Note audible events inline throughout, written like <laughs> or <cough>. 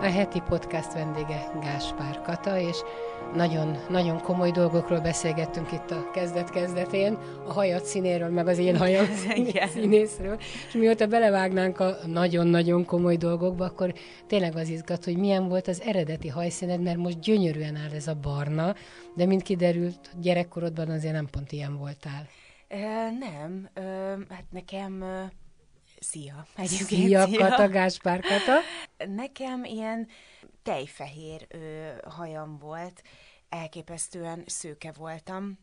A heti podcast vendége Gáspár Kata, és nagyon, nagyon komoly dolgokról beszélgettünk itt a kezdet-kezdetén, a hajat színéről, meg az én hajam <laughs> <laughs> színészről, és mióta belevágnánk a nagyon-nagyon komoly dolgokba, akkor tényleg az izgat, hogy milyen volt az eredeti hajszíned, mert most gyönyörűen áll ez a barna, de mint kiderült, gyerekkorodban azért nem pont ilyen voltál. Nem, hát nekem... Szia! Szia, szia. Kata, Gáspár Kata. Nekem ilyen tejfehér ö, hajam volt, elképesztően szőke voltam,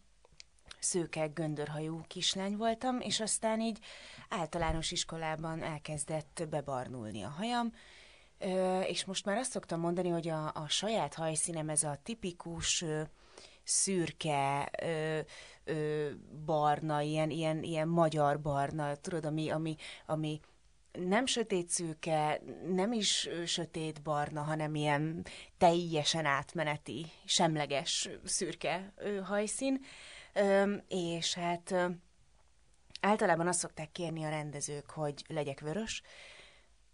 szőke göndörhajú kislány voltam, és aztán így általános iskolában elkezdett bebarnulni a hajam, ö, és most már azt szoktam mondani, hogy a, a saját hajszínem ez a tipikus ö, szürke, ö, ö, barna, ilyen, ilyen, ilyen magyar barna, tudod, ami, ami, ami nem sötét szőke, nem is sötét barna, hanem ilyen teljesen átmeneti, semleges szürke hajszín. És hát általában azt szokták kérni a rendezők, hogy legyek vörös,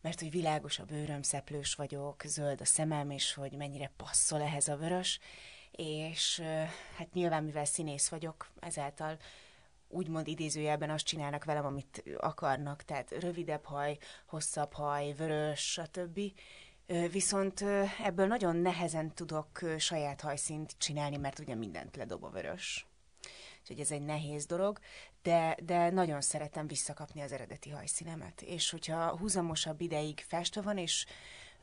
mert hogy világos a bőröm, szeplős vagyok, zöld a szemem, és hogy mennyire passzol ehhez a vörös, és hát nyilván, mivel színész vagyok, ezáltal úgymond idézőjelben azt csinálnak velem, amit akarnak, tehát rövidebb haj, hosszabb haj, vörös, stb. Viszont ebből nagyon nehezen tudok saját hajszínt csinálni, mert ugye mindent ledob a vörös. Úgyhogy ez egy nehéz dolog, de, de nagyon szeretem visszakapni az eredeti hajszínemet. És hogyha húzamosabb ideig festve van, és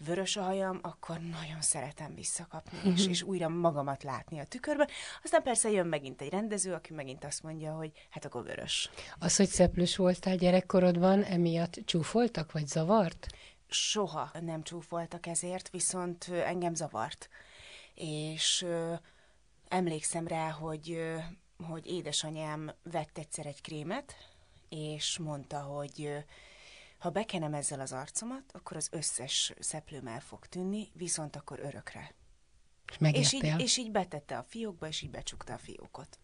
vörös a hajam, akkor nagyon szeretem visszakapni, és, és újra magamat látni a tükörben. Aztán persze jön megint egy rendező, aki megint azt mondja, hogy hát akkor vörös. Az, hogy szeplős voltál gyerekkorodban, emiatt csúfoltak, vagy zavart? Soha nem csúfoltak ezért, viszont engem zavart. És ö, emlékszem rá, hogy, ö, hogy édesanyám vett egyszer egy krémet, és mondta, hogy ha bekenem ezzel az arcomat, akkor az összes szeplőm el fog tűnni, viszont akkor örökre. És, így, és így betette a fiókba, és így becsukta a fiókot.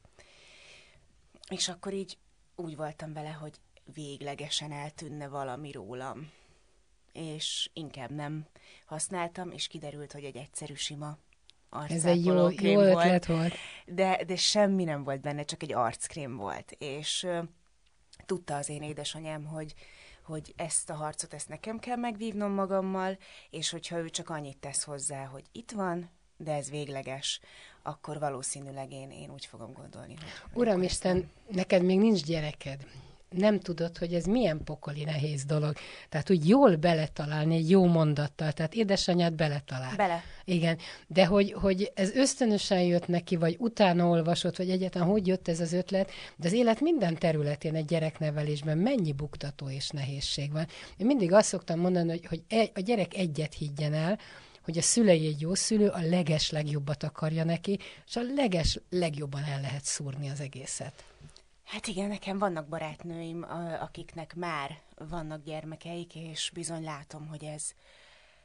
És akkor így úgy voltam vele, hogy véglegesen eltűnne valami rólam. És inkább nem használtam, és kiderült, hogy egy egyszerű sima Ez egy jó, jó ötlet volt. volt. De, de semmi nem volt benne, csak egy arckrém volt. És uh, tudta az én édesanyám, hogy hogy ezt a harcot, ezt nekem kell megvívnom magammal, és hogyha ő csak annyit tesz hozzá, hogy itt van, de ez végleges, akkor valószínűleg én, én úgy fogom gondolni. Hogy Uramisten, neked még nincs gyereked nem tudod, hogy ez milyen pokoli nehéz dolog. Tehát úgy jól beletalálni egy jó mondattal, tehát édesanyád beletalál. Bele. Igen, de hogy, hogy ez ösztönösen jött neki, vagy utána olvasott, vagy egyáltalán hogy jött ez az ötlet, de az élet minden területén egy gyereknevelésben mennyi buktató és nehézség van. Én mindig azt szoktam mondani, hogy, hogy e, a gyerek egyet higgyen el, hogy a szülei egy jó szülő a leges legjobbat akarja neki, és a leges legjobban el lehet szúrni az egészet. Hát igen, nekem vannak barátnőim, akiknek már vannak gyermekeik, és bizony látom, hogy ez,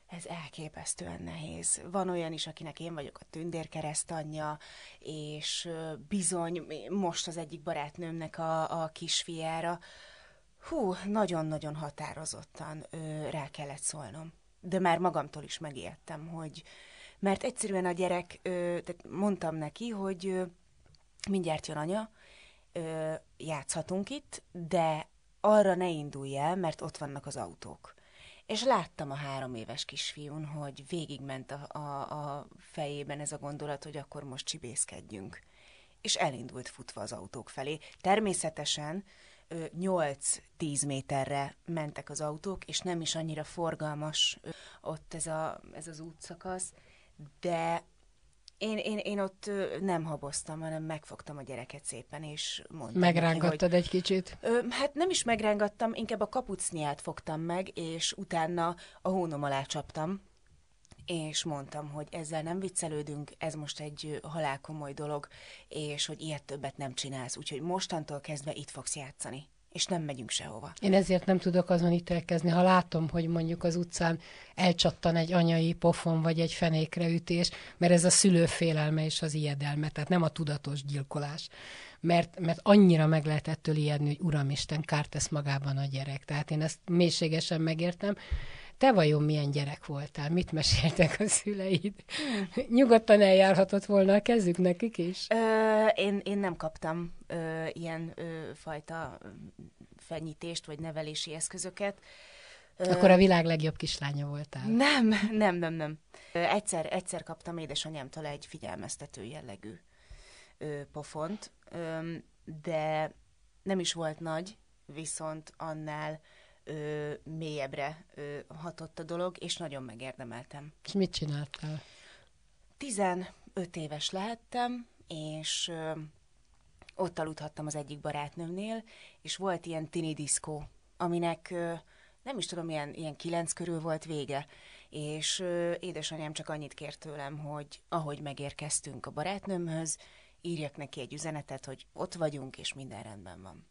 ez elképesztően nehéz. Van olyan is, akinek én vagyok a tündérkereszt anyja, és bizony most az egyik barátnőmnek a, a kisfiára, hú, nagyon-nagyon határozottan ö, rá kellett szólnom. De már magamtól is megértem, hogy mert egyszerűen a gyerek, ö, tehát mondtam neki, hogy ö, mindjárt jön anya, ö, játszhatunk itt, de arra ne indulj el, mert ott vannak az autók. És láttam a három éves kisfiún, hogy végigment a, a, a fejében ez a gondolat, hogy akkor most csibészkedjünk. És elindult futva az autók felé. Természetesen 8-10 méterre mentek az autók, és nem is annyira forgalmas ott ez, a, ez az útszakasz, de én, én, én ott nem haboztam, hanem megfogtam a gyereket szépen, és mondtam Megrángattad neki, hogy, egy kicsit? Ö, hát nem is megrángattam, inkább a kapucniát fogtam meg, és utána a hónom alá csaptam, és mondtam, hogy ezzel nem viccelődünk, ez most egy halálkomoly dolog, és hogy ilyet többet nem csinálsz, úgyhogy mostantól kezdve itt fogsz játszani és nem megyünk sehova. Én ezért nem tudok azon ítélkezni, ha látom, hogy mondjuk az utcán elcsattan egy anyai pofon vagy egy fenékre ütés, mert ez a szülő félelme és az ijedelme, tehát nem a tudatos gyilkolás. Mert, mert annyira meg lehet ettől ijedni, hogy Uramisten, kárt tesz magában a gyerek. Tehát én ezt mélységesen megértem. Te vajon milyen gyerek voltál? Mit meséltek a szüleid? Nyugodtan eljárhatott volna a kezük nekik is? Ö, én, én nem kaptam ö, ilyen ö, fajta fenyítést vagy nevelési eszközöket. Akkor a világ legjobb kislánya voltál. Nem, nem, nem, nem. Egyszer, egyszer kaptam édesanyámtól egy figyelmeztető jellegű ö, pofont, ö, de nem is volt nagy, viszont annál ö, mélyebbre ö, hatott a dolog, és nagyon megérdemeltem. És mit csináltál? 15 éves lehettem, és ö, ott aludhattam az egyik barátnőmnél, és volt ilyen tini diszkó, aminek ö, nem is tudom, ilyen, ilyen kilenc körül volt vége, és ö, édesanyám csak annyit kért tőlem, hogy ahogy megérkeztünk a barátnőmhöz, írjak neki egy üzenetet, hogy ott vagyunk, és minden rendben van.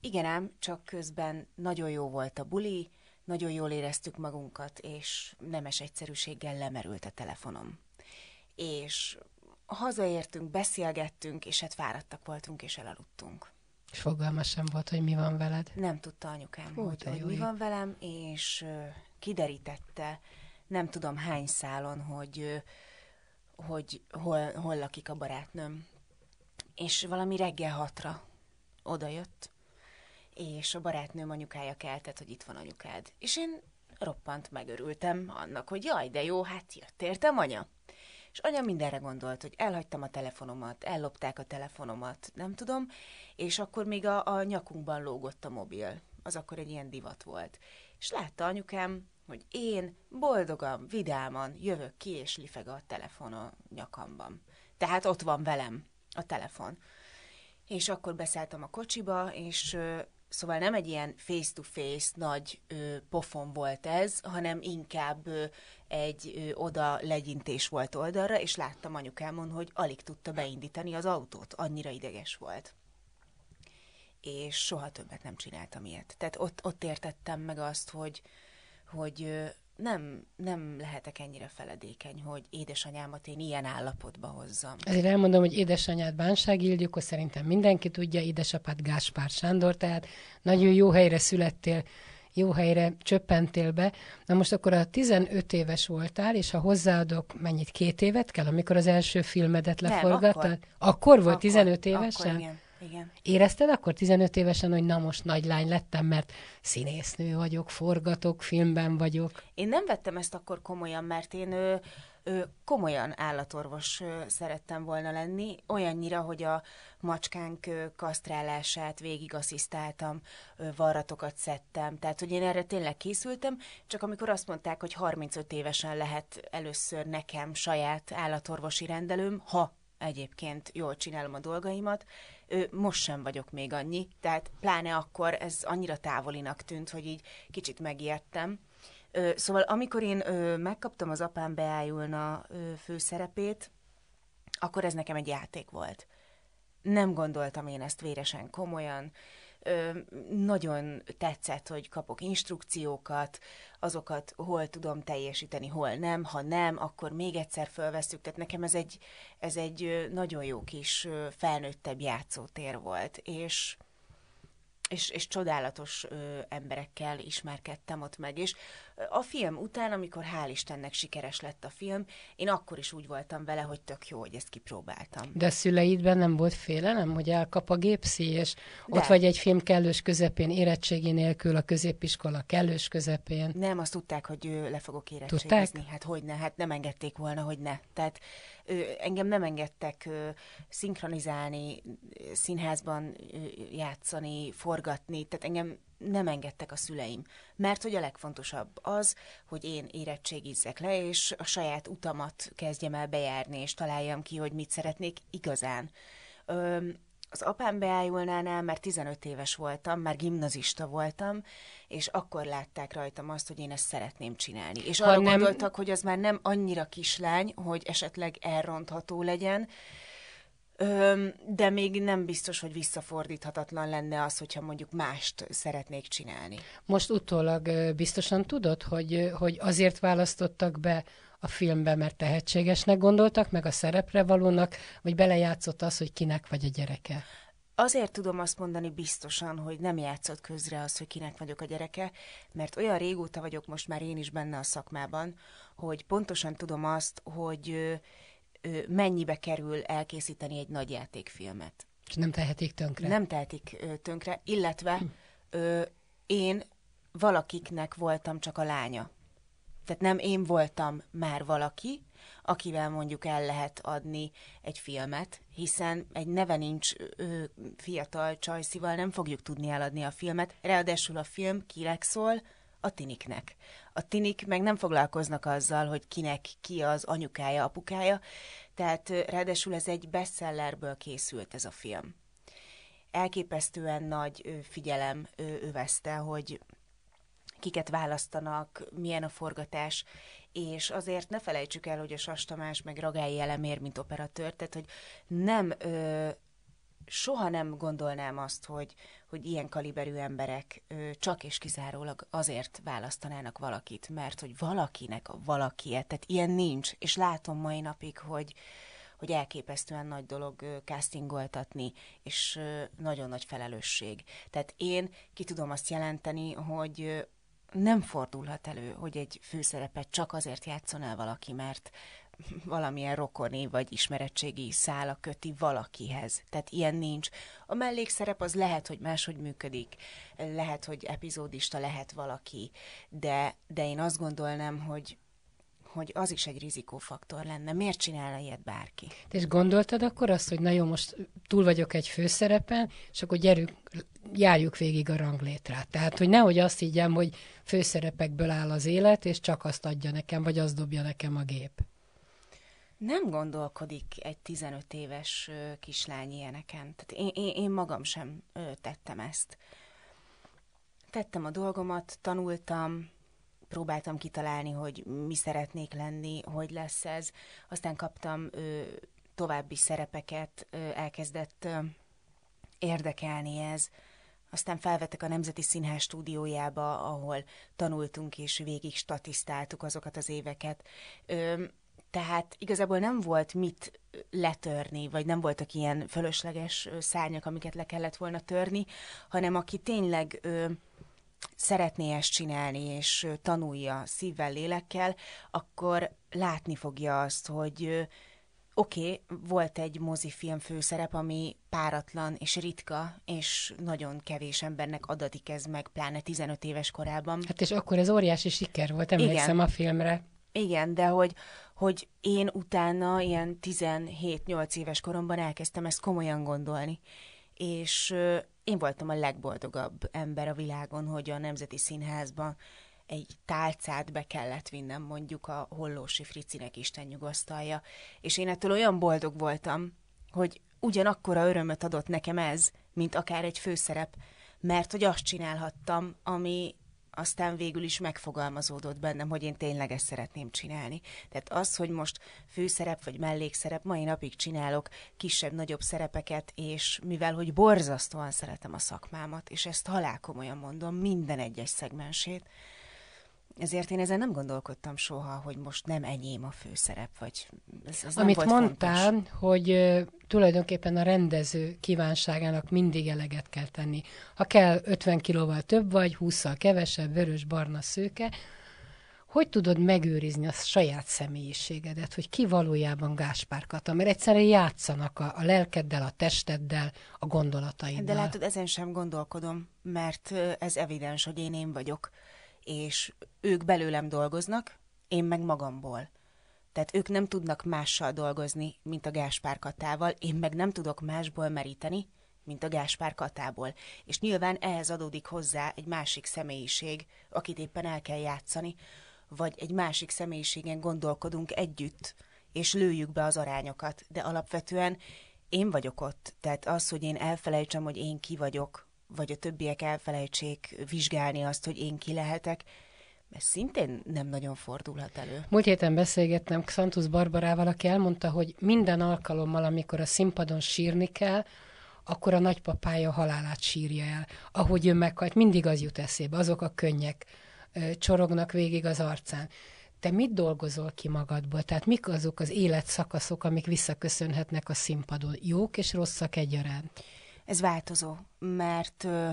Igen ám, csak közben nagyon jó volt a buli, nagyon jól éreztük magunkat, és nemes egyszerűséggel lemerült a telefonom. És hazaértünk, beszélgettünk, és hát fáradtak voltunk, és elaludtunk. És fogalma sem volt, hogy mi van veled? Nem tudta anyukám, Ó, hogy, hogy mi van velem, és kiderítette, nem tudom hány szálon, hogy, hogy hol, hol lakik a barátnőm. És valami reggel hatra odajött, és a barátnőm anyukája keltett, hogy itt van anyukád. És én roppant megörültem annak, hogy jaj, de jó, hát jött értem, anya. És anya mindenre gondolt, hogy elhagytam a telefonomat, ellopták a telefonomat, nem tudom, és akkor még a, a nyakunkban lógott a mobil. Az akkor egy ilyen divat volt. És látta anyukám, hogy én boldogan, vidáman jövök ki, és lifeg a telefon a nyakamban. Tehát ott van velem a telefon. És akkor beszálltam a kocsiba, és Szóval nem egy ilyen face-to-face nagy ö, pofon volt ez, hanem inkább ö, egy ö, oda legyintés volt oldalra, és láttam anyukámon, hogy alig tudta beindítani az autót, annyira ideges volt. És soha többet nem csináltam ilyet. Tehát ott, ott értettem meg azt, hogy, hogy nem, nem lehetek ennyire feledékeny, hogy édesanyámat én ilyen állapotba hozzam. Ezért elmondom, hogy édesanyád Bánság Ildikó, szerintem mindenki tudja, édesapád Gáspár Sándor, tehát nagyon jó helyre születtél, jó helyre csöppentél be. Na most akkor a 15 éves voltál, és ha hozzáadok, mennyit, két évet kell, amikor az első filmedet leforgattad? akkor. akkor volt akkor, 15 évesen? Akkor igen. Igen. Érezted akkor 15 évesen, hogy na most nagy lány lettem, mert színésznő vagyok, forgatok, filmben vagyok? Én nem vettem ezt akkor komolyan, mert én ö, ö, komolyan állatorvos ö, szerettem volna lenni, olyannyira, hogy a macskánk ö, kasztrálását végig asszisztáltam, ö, varratokat szedtem, tehát hogy én erre tényleg készültem, csak amikor azt mondták, hogy 35 évesen lehet először nekem saját állatorvosi rendelőm, ha egyébként jól csinálom a dolgaimat, most sem vagyok még annyi, tehát pláne akkor ez annyira távolinak tűnt, hogy így kicsit megijedtem. Szóval amikor én megkaptam az apám beájulna főszerepét, akkor ez nekem egy játék volt. Nem gondoltam én ezt véresen komolyan, nagyon tetszett, hogy kapok instrukciókat, azokat hol tudom teljesíteni, hol nem, ha nem, akkor még egyszer fölveszük, tehát nekem ez egy, ez egy nagyon jó kis felnőttebb játszótér volt, és és, és csodálatos ö, emberekkel ismerkedtem ott meg, és a film után, amikor hál' Istennek sikeres lett a film, én akkor is úgy voltam vele, hogy tök jó, hogy ezt kipróbáltam. De szüleidben nem volt félelem, hogy elkap a gépszi, és De. ott vagy egy film kellős közepén, érettségi nélkül a középiskola kellős közepén. Nem, azt tudták, hogy le fogok érettségizni. Tudták? Hát hogy ne, hát nem engedték volna, hogy ne. Tehát ö, engem nem engedtek ö, szinkronizálni, színházban ö, játszani, forgatni, tehát engem nem engedtek a szüleim. Mert hogy a legfontosabb az, hogy én érettségizzek le, és a saját utamat kezdjem el bejárni, és találjam ki, hogy mit szeretnék igazán. Ö, az apám beájulnánál, mert 15 éves voltam, már gimnazista voltam, és akkor látták rajtam azt, hogy én ezt szeretném csinálni. És arra nem... gondoltak, hogy az már nem annyira kislány, hogy esetleg elrontható legyen, de még nem biztos, hogy visszafordíthatatlan lenne az, hogyha mondjuk mást szeretnék csinálni. Most utólag biztosan tudod, hogy, hogy azért választottak be a filmbe, mert tehetségesnek gondoltak, meg a szerepre valónak, vagy belejátszott az, hogy kinek vagy a gyereke? Azért tudom azt mondani biztosan, hogy nem játszott közre az, hogy kinek vagyok a gyereke, mert olyan régóta vagyok most már én is benne a szakmában, hogy pontosan tudom azt, hogy mennyibe kerül elkészíteni egy nagy játékfilmet. És nem tehetik tönkre? Nem tehetik tönkre, illetve ö, én valakiknek voltam csak a lánya. Tehát nem én voltam már valaki, akivel mondjuk el lehet adni egy filmet, hiszen egy neve nincs ö, fiatal csajszival, nem fogjuk tudni eladni a filmet. Ráadásul a film kinek szól? A tiniknek. A tinik meg nem foglalkoznak azzal, hogy kinek ki az anyukája, apukája, tehát ráadásul ez egy bestsellerből készült ez a film. Elképesztően nagy figyelem övezte, hogy kiket választanak, milyen a forgatás, és azért ne felejtsük el, hogy a Sas Tamás meg Ragályi Elemér, mint operatőr, tehát hogy nem, ö, soha nem gondolnám azt, hogy, hogy ilyen kaliberű emberek ö, csak és kizárólag azért választanának valakit, mert hogy valakinek a valakie, tehát ilyen nincs, és látom mai napig, hogy, hogy elképesztően nagy dolog castingoltatni, és nagyon nagy felelősség. Tehát én ki tudom azt jelenteni, hogy nem fordulhat elő, hogy egy főszerepet csak azért játszon el valaki, mert valamilyen rokoni vagy ismeretségi szála köti valakihez. Tehát ilyen nincs. A mellékszerep az lehet, hogy máshogy működik, lehet, hogy epizódista lehet valaki, de, de én azt gondolnám, hogy hogy az is egy rizikófaktor lenne. Miért csinálna ilyet bárki? És gondoltad akkor azt, hogy na jó, most túl vagyok egy főszerepen, és akkor gyerünk, járjuk végig a ranglétrát. Tehát, hogy nehogy azt higgyem, hogy főszerepekből áll az élet, és csak azt adja nekem, vagy azt dobja nekem a gép. Nem gondolkodik egy 15 éves kislány ilyeneken. Tehát én, én, én magam sem tettem ezt. Tettem a dolgomat, tanultam, próbáltam kitalálni, hogy mi szeretnék lenni, hogy lesz ez. Aztán kaptam ö, további szerepeket, ö, elkezdett ö, érdekelni ez. Aztán felvettek a Nemzeti Színház stúdiójába, ahol tanultunk és végig statisztáltuk azokat az éveket. Ö, tehát igazából nem volt mit letörni, vagy nem voltak ilyen fölösleges szárnyak, amiket le kellett volna törni, hanem aki tényleg ö, szeretné ezt csinálni, és tanulja szívvel, lélekkel, akkor látni fogja azt, hogy oké, okay, volt egy mozifilm főszerep, ami páratlan és ritka, és nagyon kevés embernek adatik ez meg, pláne 15 éves korában. Hát és akkor ez óriási siker volt, emlékszem Igen. a filmre. Igen, de hogy, hogy én utána ilyen 17-8 éves koromban elkezdtem ezt komolyan gondolni. És én voltam a legboldogabb ember a világon, hogy a Nemzeti Színházban egy tálcát be kellett vinnem mondjuk a Hollósi Fricinek Isten nyugasztalja. És én ettől olyan boldog voltam, hogy ugyanakkora örömöt adott nekem ez, mint akár egy főszerep, mert hogy azt csinálhattam, ami aztán végül is megfogalmazódott bennem, hogy én tényleg ezt szeretném csinálni. Tehát az, hogy most főszerep vagy mellékszerep, mai napig csinálok kisebb-nagyobb szerepeket, és mivel, hogy borzasztóan szeretem a szakmámat, és ezt halálkomolyan mondom, minden egyes szegmensét, ezért én ezen nem gondolkodtam soha, hogy most nem enyém a főszerep, vagy ez, ez Amit mondtál, fontos. hogy uh, tulajdonképpen a rendező kívánságának mindig eleget kell tenni. Ha kell 50 kilóval több vagy, 20-szal kevesebb, vörös, barna, szőke, hogy tudod megőrizni a saját személyiségedet, hogy ki valójában Gáspár Kata? Mert egyszerűen játszanak a, a lelkeddel, a testeddel, a gondolataiddal. De látod, ezen sem gondolkodom, mert ez evidens, hogy én én vagyok és ők belőlem dolgoznak, én meg magamból. Tehát ők nem tudnak mással dolgozni, mint a Gáspár én meg nem tudok másból meríteni, mint a Gáspár. És nyilván ehhez adódik hozzá egy másik személyiség, akit éppen el kell játszani, vagy egy másik személyiségen gondolkodunk együtt, és lőjük be az arányokat. De alapvetően én vagyok ott. Tehát az, hogy én elfelejtsem, hogy én ki vagyok, vagy a többiek elfelejtsék vizsgálni azt, hogy én ki lehetek, ez szintén nem nagyon fordulhat elő. Múlt héten beszélgettem Xantus Barbarával, aki elmondta, hogy minden alkalommal, amikor a színpadon sírni kell, akkor a nagypapája halálát sírja el. Ahogy ő meghalt, mindig az jut eszébe, azok a könnyek csorognak végig az arcán. Te mit dolgozol ki magadból? Tehát mik azok az életszakaszok, amik visszaköszönhetnek a színpadon? Jók és rosszak egyaránt? Ez változó, mert ö,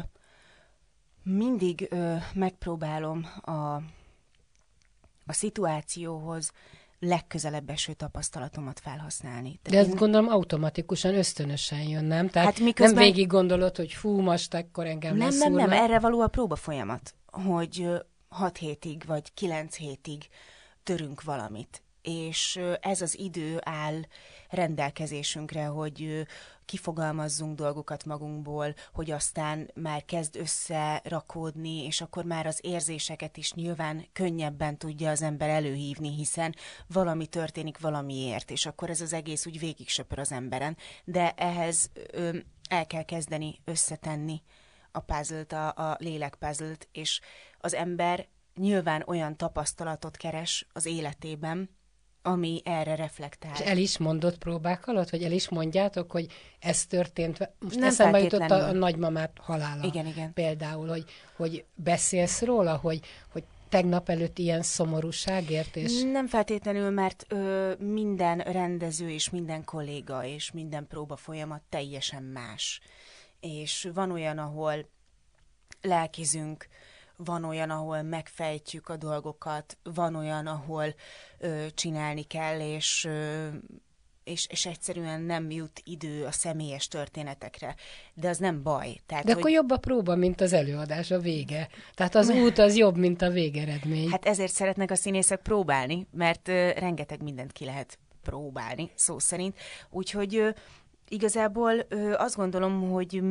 mindig ö, megpróbálom a, a szituációhoz legközelebb eső tapasztalatomat felhasználni. De ezt én... gondolom automatikusan, ösztönösen jön, nem? Tehát hát miközben... nem végig gondolod, hogy fú, most akkor engem Nem, nem, nem, erre való a próba folyamat, hogy hat hétig vagy kilenc hétig törünk valamit és ez az idő áll rendelkezésünkre, hogy kifogalmazzunk dolgokat magunkból, hogy aztán már kezd összerakódni, és akkor már az érzéseket is nyilván könnyebben tudja az ember előhívni, hiszen valami történik valamiért, és akkor ez az egész úgy végig söpör az emberen. De ehhez ö, el kell kezdeni összetenni a puzzle a, a lélek puzzle és az ember nyilván olyan tapasztalatot keres az életében, ami erre reflektál. És el is mondott próbák alatt, vagy el is mondjátok, hogy ez történt? Most Nem eszembe jutott a, a nagymamát halála. Igen, igen. Például, hogy, hogy beszélsz róla, hogy, hogy tegnap előtt ilyen szomorúságért? És... Nem feltétlenül, mert ö, minden rendező és minden kolléga és minden próba folyamat teljesen más. És van olyan, ahol lelkizünk, van olyan, ahol megfejtjük a dolgokat, van olyan, ahol ö, csinálni kell, és, ö, és, és egyszerűen nem jut idő a személyes történetekre. De az nem baj. Tehát, De hogy... akkor jobb a próba, mint az előadás, a vége. Tehát az út az jobb, mint a végeredmény. Hát ezért szeretnek a színészek próbálni, mert ö, rengeteg mindent ki lehet próbálni, szó szerint. Úgyhogy ö, igazából ö, azt gondolom, hogy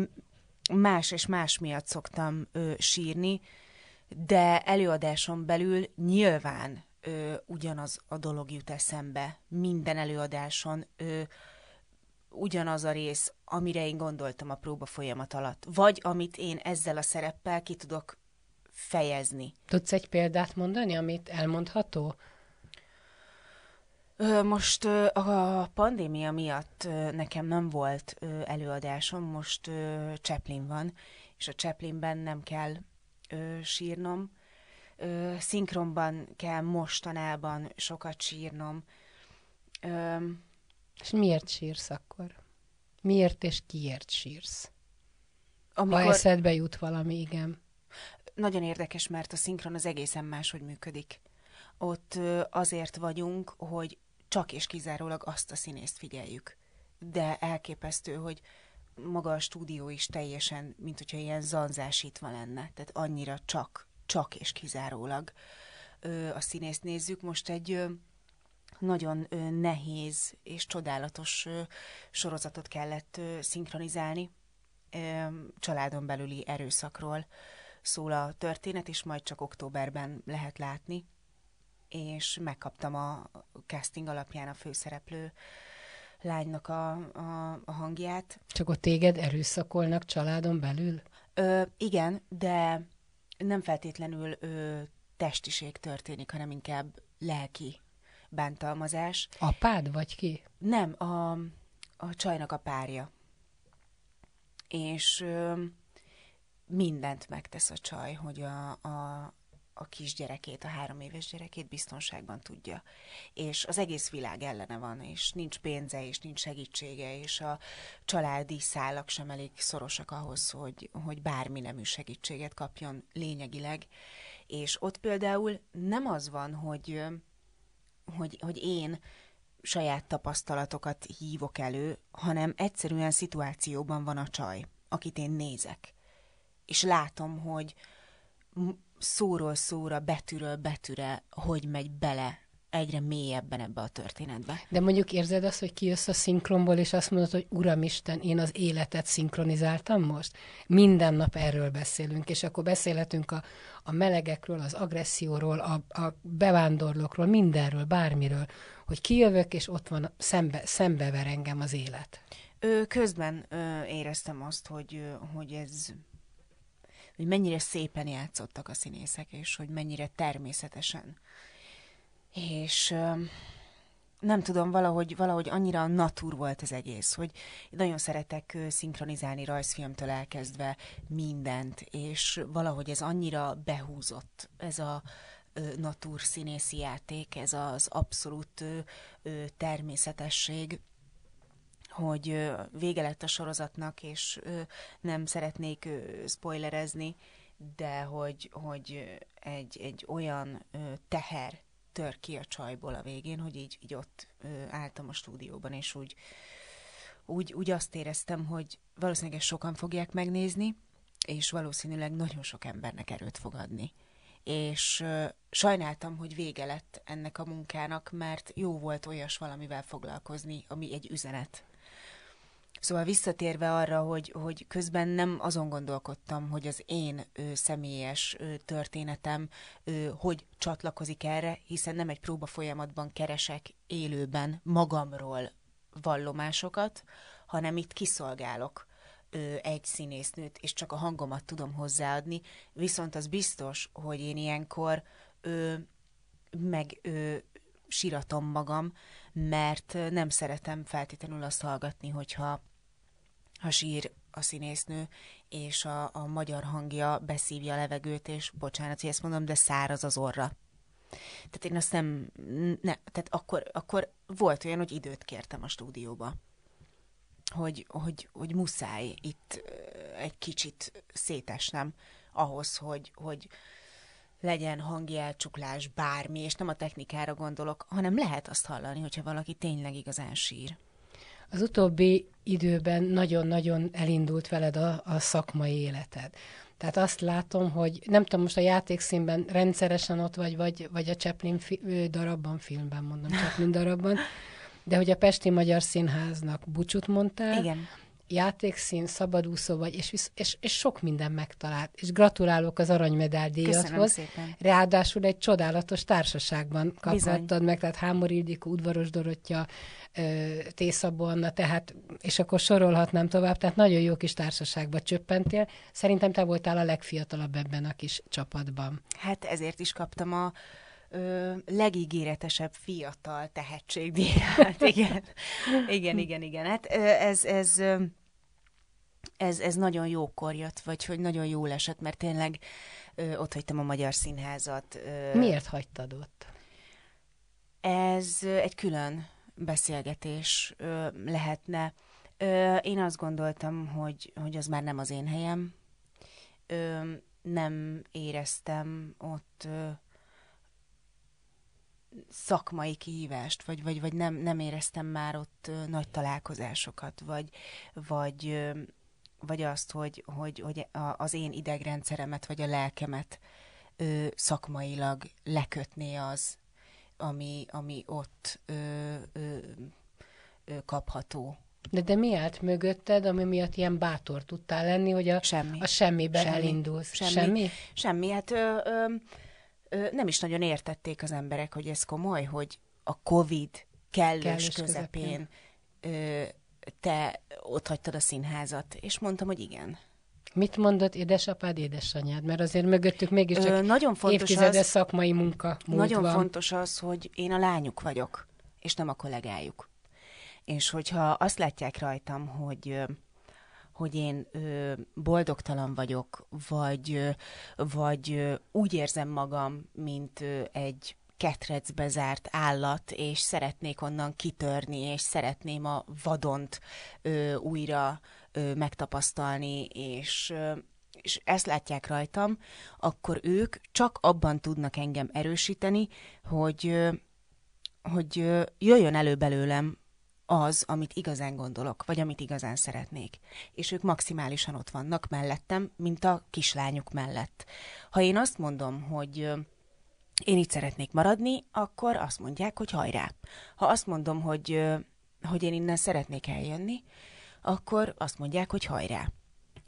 más és más miatt szoktam ö, sírni, de előadáson belül nyilván ö, ugyanaz a dolog jut eszembe. Minden előadáson ö, ugyanaz a rész, amire én gondoltam a próba folyamat alatt. Vagy amit én ezzel a szereppel ki tudok fejezni. Tudsz egy példát mondani, amit elmondható? Most a pandémia miatt nekem nem volt előadásom, most Chaplin van, és a Chaplinben nem kell ö, sírnom. Ö, szinkronban kell mostanában sokat sírnom. Ö, és miért sírsz akkor? Miért és kiért sírsz? Amikor... Ha eszedbe jut valami, igen. Nagyon érdekes, mert a szinkron az egészen máshogy működik. Ott azért vagyunk, hogy csak és kizárólag azt a színészt figyeljük. De elképesztő, hogy maga a stúdió is teljesen, mint hogyha ilyen zanzásítva lenne, tehát annyira csak, csak és kizárólag ö, a színészt nézzük. Most egy ö, nagyon ö, nehéz és csodálatos ö, sorozatot kellett ö, szinkronizálni, ö, családon belüli erőszakról szól a történet, és majd csak októberben lehet látni, és megkaptam a casting alapján a főszereplő lánynak a, a, a hangját. Csak ott téged erőszakolnak családon belül? Ö, igen, de nem feltétlenül ö, testiség történik, hanem inkább lelki bántalmazás. Apád vagy ki? Nem, a, a csajnak a párja. És ö, mindent megtesz a csaj, hogy a, a, a kisgyerekét, a három éves gyerekét biztonságban tudja. És az egész világ ellene van, és nincs pénze, és nincs segítsége, és a családi szálak sem elég szorosak ahhoz, hogy, hogy bármi nemű segítséget kapjon lényegileg. És ott például nem az van, hogy, hogy, hogy én saját tapasztalatokat hívok elő, hanem egyszerűen szituációban van a csaj, akit én nézek. És látom, hogy szóról szóra, betűről betűre, hogy megy bele egyre mélyebben ebbe a történetbe. De mondjuk érzed azt, hogy kijössz a szinkronból, és azt mondod, hogy Uramisten, én az életet szinkronizáltam most? Minden nap erről beszélünk, és akkor beszélhetünk a, a melegekről, az agresszióról, a, a bevándorlókról, mindenről, bármiről, hogy kijövök, és ott van, szembe, szembe ver engem az élet. Közben éreztem azt, hogy, hogy ez hogy mennyire szépen játszottak a színészek, és hogy mennyire természetesen. És nem tudom, valahogy, valahogy annyira natur volt az egész, hogy nagyon szeretek szinkronizálni rajzfilmtől elkezdve mindent, és valahogy ez annyira behúzott, ez a natur színészi játék, ez az abszolút természetesség, hogy vége lett a sorozatnak, és nem szeretnék spoilerezni, de hogy, hogy egy, egy olyan teher tör ki a csajból a végén, hogy így, így ott álltam a stúdióban, és úgy, úgy, úgy azt éreztem, hogy valószínűleg ezt sokan fogják megnézni, és valószínűleg nagyon sok embernek erőt fog adni. És sajnáltam, hogy vége lett ennek a munkának, mert jó volt olyas valamivel foglalkozni, ami egy üzenet Szóval visszatérve arra, hogy, hogy közben nem azon gondolkodtam, hogy az én ö, személyes ö, történetem ö, hogy csatlakozik erre, hiszen nem egy próba folyamatban keresek élőben magamról vallomásokat, hanem itt kiszolgálok ö, egy színésznőt, és csak a hangomat tudom hozzáadni, viszont az biztos, hogy én ilyenkor ö, meg ö, siratom magam, mert nem szeretem feltétlenül azt hallgatni, hogyha ha sír a színésznő, és a, a magyar hangja beszívja a levegőt, és bocsánat, hogy ezt mondom, de száraz az orra. Tehát én azt nem, ne, tehát akkor, akkor volt olyan, hogy időt kértem a stúdióba. Hogy, hogy, hogy muszáj itt egy kicsit szétesnem ahhoz, hogy, hogy legyen hangi elcsuklás, bármi, és nem a technikára gondolok, hanem lehet azt hallani, hogyha valaki tényleg igazán sír. Az utóbbi időben nagyon-nagyon elindult veled a, a szakmai életed. Tehát azt látom, hogy nem tudom, most a játékszínben rendszeresen ott vagy, vagy, vagy a Chaplin fi, darabban, filmben mondom, Chaplin darabban, de hogy a Pesti Magyar Színháznak búcsút mondtál, Igen játékszín, szabadúszó vagy, és, és, és sok minden megtalált. És gratulálok az aranymedál díjathoz. Ráadásul egy csodálatos társaságban kaphattad meg, tehát Hámor Ildikó, Udvaros Dorottya, Tészabó Anna, tehát, és akkor sorolhatnám tovább, tehát nagyon jó kis társaságba csöppentél. Szerintem te voltál a legfiatalabb ebben a kis csapatban. Hát ezért is kaptam a ö, legígéretesebb fiatal tehetségdíját. <laughs> igen, igen, igen, igen. Hát ez, ez, ez, ez nagyon jókor jött, vagy hogy nagyon jól esett, mert tényleg ö, ott hagytam a Magyar Színházat. Ö, Miért hagytad ott? Ez egy külön beszélgetés ö, lehetne. Ö, én azt gondoltam, hogy, hogy az már nem az én helyem. Ö, nem éreztem ott ö, szakmai kihívást, vagy, vagy, vagy nem, nem éreztem már ott nagy találkozásokat, vagy, vagy, vagy azt, hogy, hogy, hogy az én idegrendszeremet, vagy a lelkemet ö, szakmailag lekötné az, ami, ami ott ö, ö, ö, kapható. De, de mi állt mögötted, ami miatt ilyen bátor tudtál lenni, hogy a, semmi. a semmibe semmi. elindulsz? Semmi? Semmi. semmi. Hát ö, ö, nem is nagyon értették az emberek, hogy ez komoly, hogy a Covid kellős, kellős közepén, közepén. Te ott hagytad a színházat, és mondtam, hogy igen. Mit mondott édesapád, édesanyád? Mert azért mögöttük mégiscsak Ö, nagyon fontos évtizedes az, szakmai munka Nagyon van. fontos az, hogy én a lányuk vagyok, és nem a kollégájuk. És hogyha azt látják rajtam, hogy hogy én ö, boldogtalan vagyok, vagy, ö, vagy ö, úgy érzem magam, mint ö, egy ketrecbe zárt állat, és szeretnék onnan kitörni, és szeretném a vadont ö, újra ö, megtapasztalni, és, ö, és ezt látják rajtam, akkor ők csak abban tudnak engem erősíteni, hogy, ö, hogy ö, jöjjön elő belőlem az, amit igazán gondolok, vagy amit igazán szeretnék. És ők maximálisan ott vannak mellettem, mint a kislányuk mellett. Ha én azt mondom, hogy én itt szeretnék maradni, akkor azt mondják, hogy hajrá. Ha azt mondom, hogy, hogy én innen szeretnék eljönni, akkor azt mondják, hogy hajrá.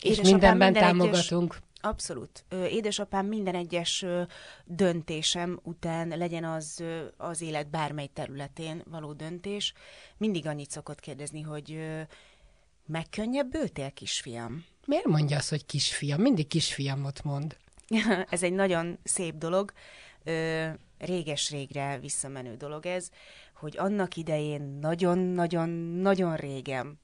És mindenben minden támogatunk. Egyes, abszolút. Édesapám minden egyes döntésem után, legyen az az élet bármely területén való döntés, mindig annyit szokott kérdezni, hogy Megkönnyebbültél, kisfiam? Miért mondja azt, hogy kisfiam? Mindig kisfiamot mond. <laughs> ez egy nagyon szép dolog. Réges-régre visszamenő dolog ez, hogy annak idején nagyon-nagyon-nagyon régen,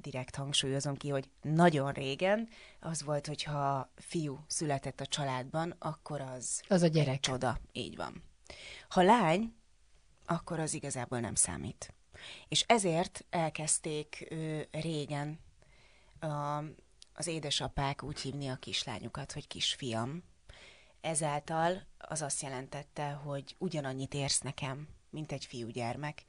direkt hangsúlyozom ki, hogy nagyon régen, az volt, hogyha fiú született a családban, akkor az... Az a gyerek. Csoda, így van. Ha lány, akkor az igazából nem számít. És ezért elkezdték ö, régen a, az édesapák úgy hívni a kislányukat, hogy kisfiam. Ezáltal az azt jelentette, hogy ugyanannyit érsz nekem, mint egy fiúgyermek,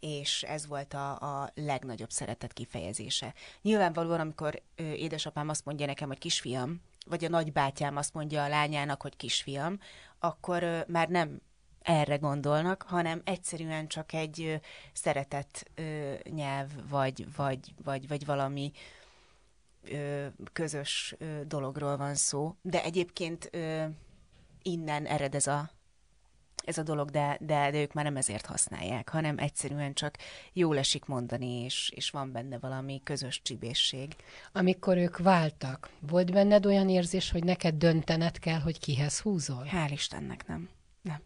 és ez volt a, a legnagyobb szeretet kifejezése. Nyilvánvalóan, amikor ö, édesapám azt mondja nekem, hogy kisfiam, vagy a nagybátyám azt mondja a lányának, hogy kisfiam, akkor ö, már nem erre gondolnak, hanem egyszerűen csak egy ö, szeretett ö, nyelv, vagy, vagy, vagy, vagy valami ö, közös ö, dologról van szó. De egyébként ö, innen ered ez a, ez a dolog, de, de, de ők már nem ezért használják, hanem egyszerűen csak jól esik mondani, és, és van benne valami közös csibészség. Amikor ők váltak, volt benned olyan érzés, hogy neked döntened kell, hogy kihez húzol? Hál' Istennek nem. Nem.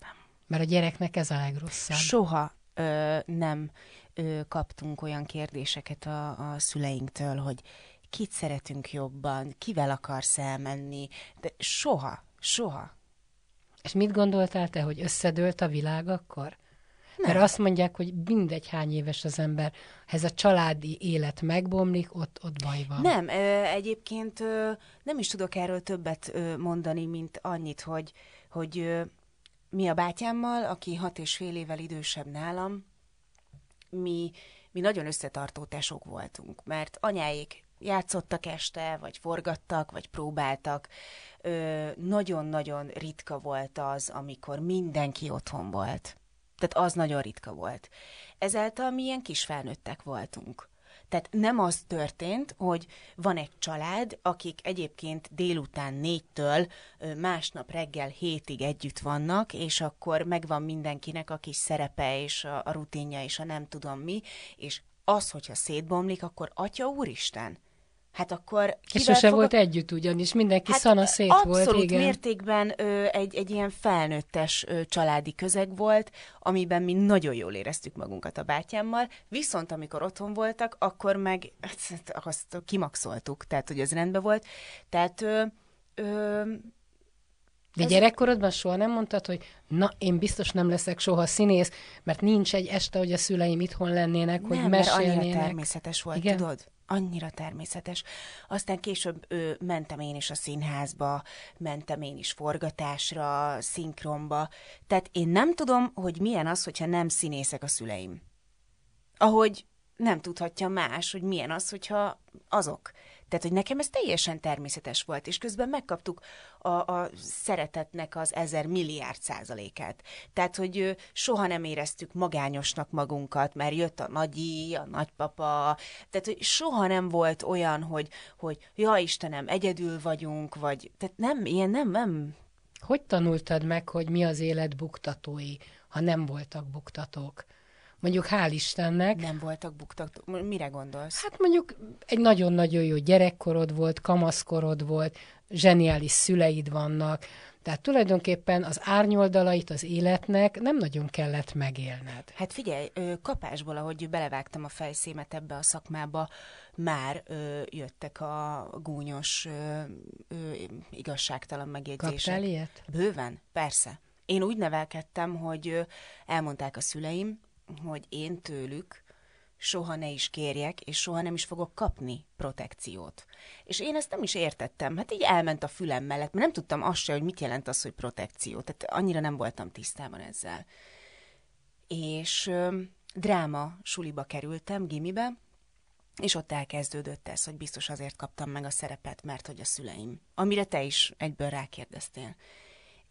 nem. Mert a gyereknek ez a legrosszabb. Soha ö, nem ö, kaptunk olyan kérdéseket a, a szüleinktől, hogy kit szeretünk jobban, kivel akarsz elmenni, de soha, soha. És mit gondoltál te, hogy összedőlt a világ akkor? Nem. Mert azt mondják, hogy mindegy hány éves az ember, ha ez a családi élet megbomlik, ott, ott baj van. Nem, egyébként nem is tudok erről többet mondani, mint annyit, hogy, hogy mi a bátyámmal, aki hat és fél évvel idősebb nálam, mi, mi nagyon összetartó tesók voltunk, mert anyáik játszottak este, vagy forgattak, vagy próbáltak. Nagyon-nagyon ritka volt az, amikor mindenki otthon volt. Tehát az nagyon ritka volt. Ezáltal mi ilyen kis felnőttek voltunk. Tehát nem az történt, hogy van egy család, akik egyébként délután négytől másnap reggel hétig együtt vannak, és akkor megvan mindenkinek a kis szerepe és a, rutinja és a nem tudom mi, és az, hogyha szétbomlik, akkor atya úristen, Hát akkor... És sose fogok... volt együtt ugyanis, mindenki hát szana szét abszolút volt, mértékben ö, egy, egy ilyen felnőttes ö, családi közeg volt, amiben mi nagyon jól éreztük magunkat a bátyámmal, viszont amikor otthon voltak, akkor meg hát, azt kimaxoltuk, tehát hogy ez rendben volt. Tehát ö, ö, de ez... gyerekkorodban soha nem mondtad, hogy na, én biztos nem leszek soha színész, mert nincs egy este, hogy a szüleim itthon lennének, nem, hogy mesélnének. Nem, természetes volt, Igen? tudod? Annyira természetes. Aztán később ö, mentem én is a színházba, mentem én is forgatásra, szinkronba. Tehát én nem tudom, hogy milyen az, hogyha nem színészek a szüleim. Ahogy nem tudhatja más, hogy milyen az, hogyha azok. Tehát, hogy nekem ez teljesen természetes volt, és közben megkaptuk a, a szeretetnek az ezer milliárd százalékát. Tehát, hogy soha nem éreztük magányosnak magunkat, mert jött a nagyi, a nagypapa, tehát, hogy soha nem volt olyan, hogy, hogy ja Istenem, egyedül vagyunk, vagy, tehát nem, ilyen nem, nem. Hogy tanultad meg, hogy mi az élet buktatói, ha nem voltak buktatók? Mondjuk hál' Istennek. Nem voltak buktak. Mire gondolsz? Hát mondjuk egy nagyon-nagyon jó gyerekkorod volt, kamaszkorod volt, zseniális szüleid vannak, tehát tulajdonképpen az árnyoldalait az életnek nem nagyon kellett megélned. Hát figyelj, kapásból, ahogy belevágtam a fejszémet ebbe a szakmába, már ö, jöttek a gúnyos, ö, ö, igazságtalan megjegyzések. Kaptál ilyet? Bőven, persze. Én úgy nevelkedtem, hogy elmondták a szüleim, hogy én tőlük soha ne is kérjek, és soha nem is fogok kapni protekciót. És én ezt nem is értettem. Hát így elment a fülem mellett, mert nem tudtam azt se, hogy mit jelent az, hogy protekció. Tehát annyira nem voltam tisztában ezzel. És ö, dráma suliba kerültem, gimibe, és ott elkezdődött ez, hogy biztos azért kaptam meg a szerepet, mert hogy a szüleim. Amire te is egyből rákérdeztél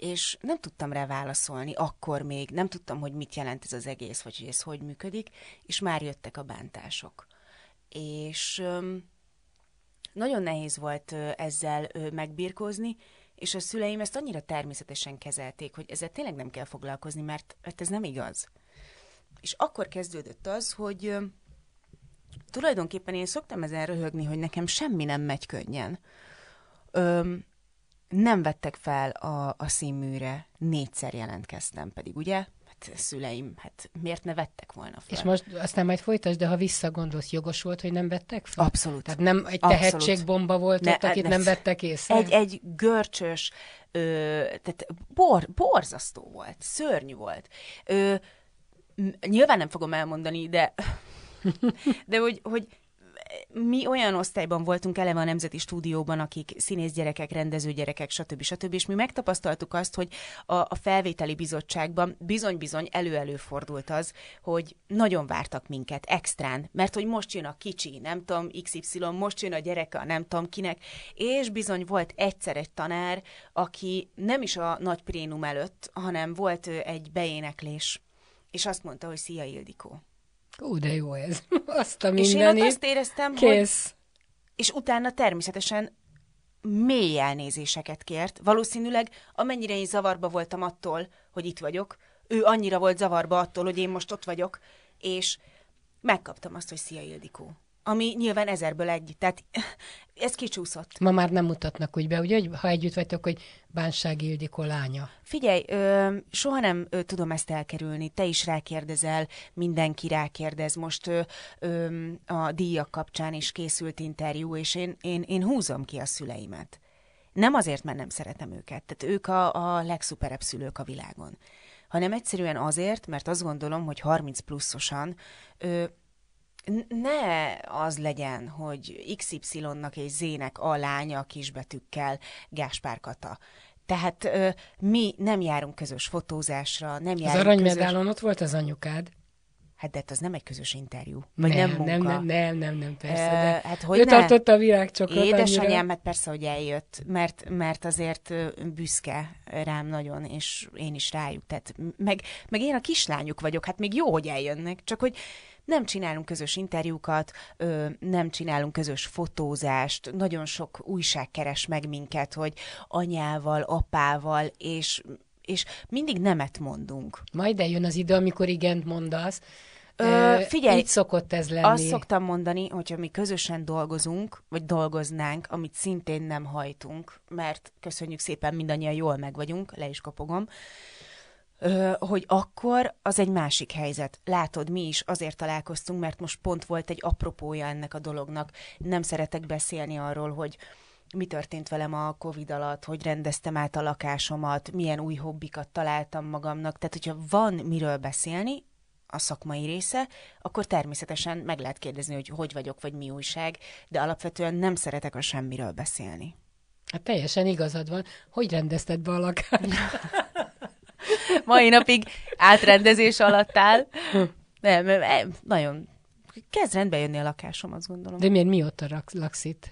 és nem tudtam rá válaszolni, akkor még nem tudtam, hogy mit jelent ez az egész, vagy hogy ez hogy működik, és már jöttek a bántások. És nagyon nehéz volt ezzel megbirkózni, és a szüleim ezt annyira természetesen kezelték, hogy ezzel tényleg nem kell foglalkozni, mert, mert ez nem igaz. És akkor kezdődött az, hogy tulajdonképpen én szoktam ezen röhögni, hogy nekem semmi nem megy könnyen. Öm, nem vettek fel a, a színműre, négyszer jelentkeztem pedig, ugye? Hát szüleim, hát miért ne vettek volna fel? És most aztán majd folytasd, de ha visszagondolsz, jogos volt, hogy nem vettek fel? Abszolút. Tehát nem egy tehetségbomba volt ne, ott, akit ne, nem vettek észre? Egy, egy görcsös, ö, tehát bor, borzasztó volt, szörnyű volt. Ö, nyilván nem fogom elmondani, de <laughs> de hogy, hogy mi olyan osztályban voltunk eleve a Nemzeti Stúdióban, akik színész gyerekek, rendező gyerekek, stb. stb. És mi megtapasztaltuk azt, hogy a, a felvételi bizottságban bizony-bizony elő-előfordult az, hogy nagyon vártak minket extrán, mert hogy most jön a kicsi, nem tudom, XY, most jön a gyereke, a nem tudom kinek, és bizony volt egyszer egy tanár, aki nem is a nagy prénum előtt, hanem volt egy beéneklés, és azt mondta, hogy szia Ildikó Ó, de jó ez. <laughs> Azt a És én ott azt éreztem, Kész. hogy... És utána természetesen mély elnézéseket kért. Valószínűleg amennyire én zavarba voltam attól, hogy itt vagyok, ő annyira volt zavarba attól, hogy én most ott vagyok, és megkaptam azt, hogy szia Ildikó ami nyilván ezerből egy. Tehát <laughs> ez kicsúszott. Ma már nem mutatnak úgy be, ugye, hogy ha együtt vagytok, hogy Bánság Ildikó lánya. Figyelj, ö, soha nem ö, tudom ezt elkerülni. Te is rákérdezel, mindenki rákérdez. Most ö, ö, a díjak kapcsán is készült interjú, és én, én, én húzom ki a szüleimet. Nem azért, mert nem szeretem őket. Tehát ők a, a legszuperebb szülők a világon hanem egyszerűen azért, mert azt gondolom, hogy 30 pluszosan ö, ne az legyen, hogy XY-nak és Z-nek a lánya kisbetűkkel Gáspár Kata. Tehát ö, mi nem járunk közös fotózásra, nem járunk Az aranymedálon közös... ott volt az anyukád. Hát de hát az nem egy közös interjú. Vagy nem, nem munka. Nem, nem, nem, nem, nem persze. De hát hogy ő ne? tartotta a virágcsokot Édesanyám, hát persze, hogy eljött, mert, mert azért büszke rám nagyon, és én is rájuk. Tehát meg, meg én a kislányuk vagyok, hát még jó, hogy eljönnek, csak hogy nem csinálunk közös interjúkat, ö, nem csinálunk közös fotózást, nagyon sok újság keres meg minket, hogy anyával, apával, és, és mindig nemet mondunk. Majd eljön az idő, amikor igent mondasz, Ö, figyelj, így szokott ez lenni. Azt szoktam mondani, hogyha mi közösen dolgozunk, vagy dolgoznánk, amit szintén nem hajtunk, mert köszönjük szépen, mindannyian jól meg vagyunk, le is kapogom, hogy akkor az egy másik helyzet. Látod, mi is azért találkoztunk, mert most pont volt egy apropója ennek a dolognak. Nem szeretek beszélni arról, hogy mi történt velem a Covid alatt, hogy rendeztem át a lakásomat, milyen új hobbikat találtam magamnak. Tehát, hogyha van miről beszélni, a szakmai része, akkor természetesen meg lehet kérdezni, hogy hogy vagyok, vagy mi újság, de alapvetően nem szeretek a semmiről beszélni. Hát teljesen igazad van. Hogy rendezted be a lakást? <laughs> mai napig átrendezés alatt áll. Nem, nagyon kezd rendbe jönni a lakásom, azt gondolom. De miért mióta laksz itt?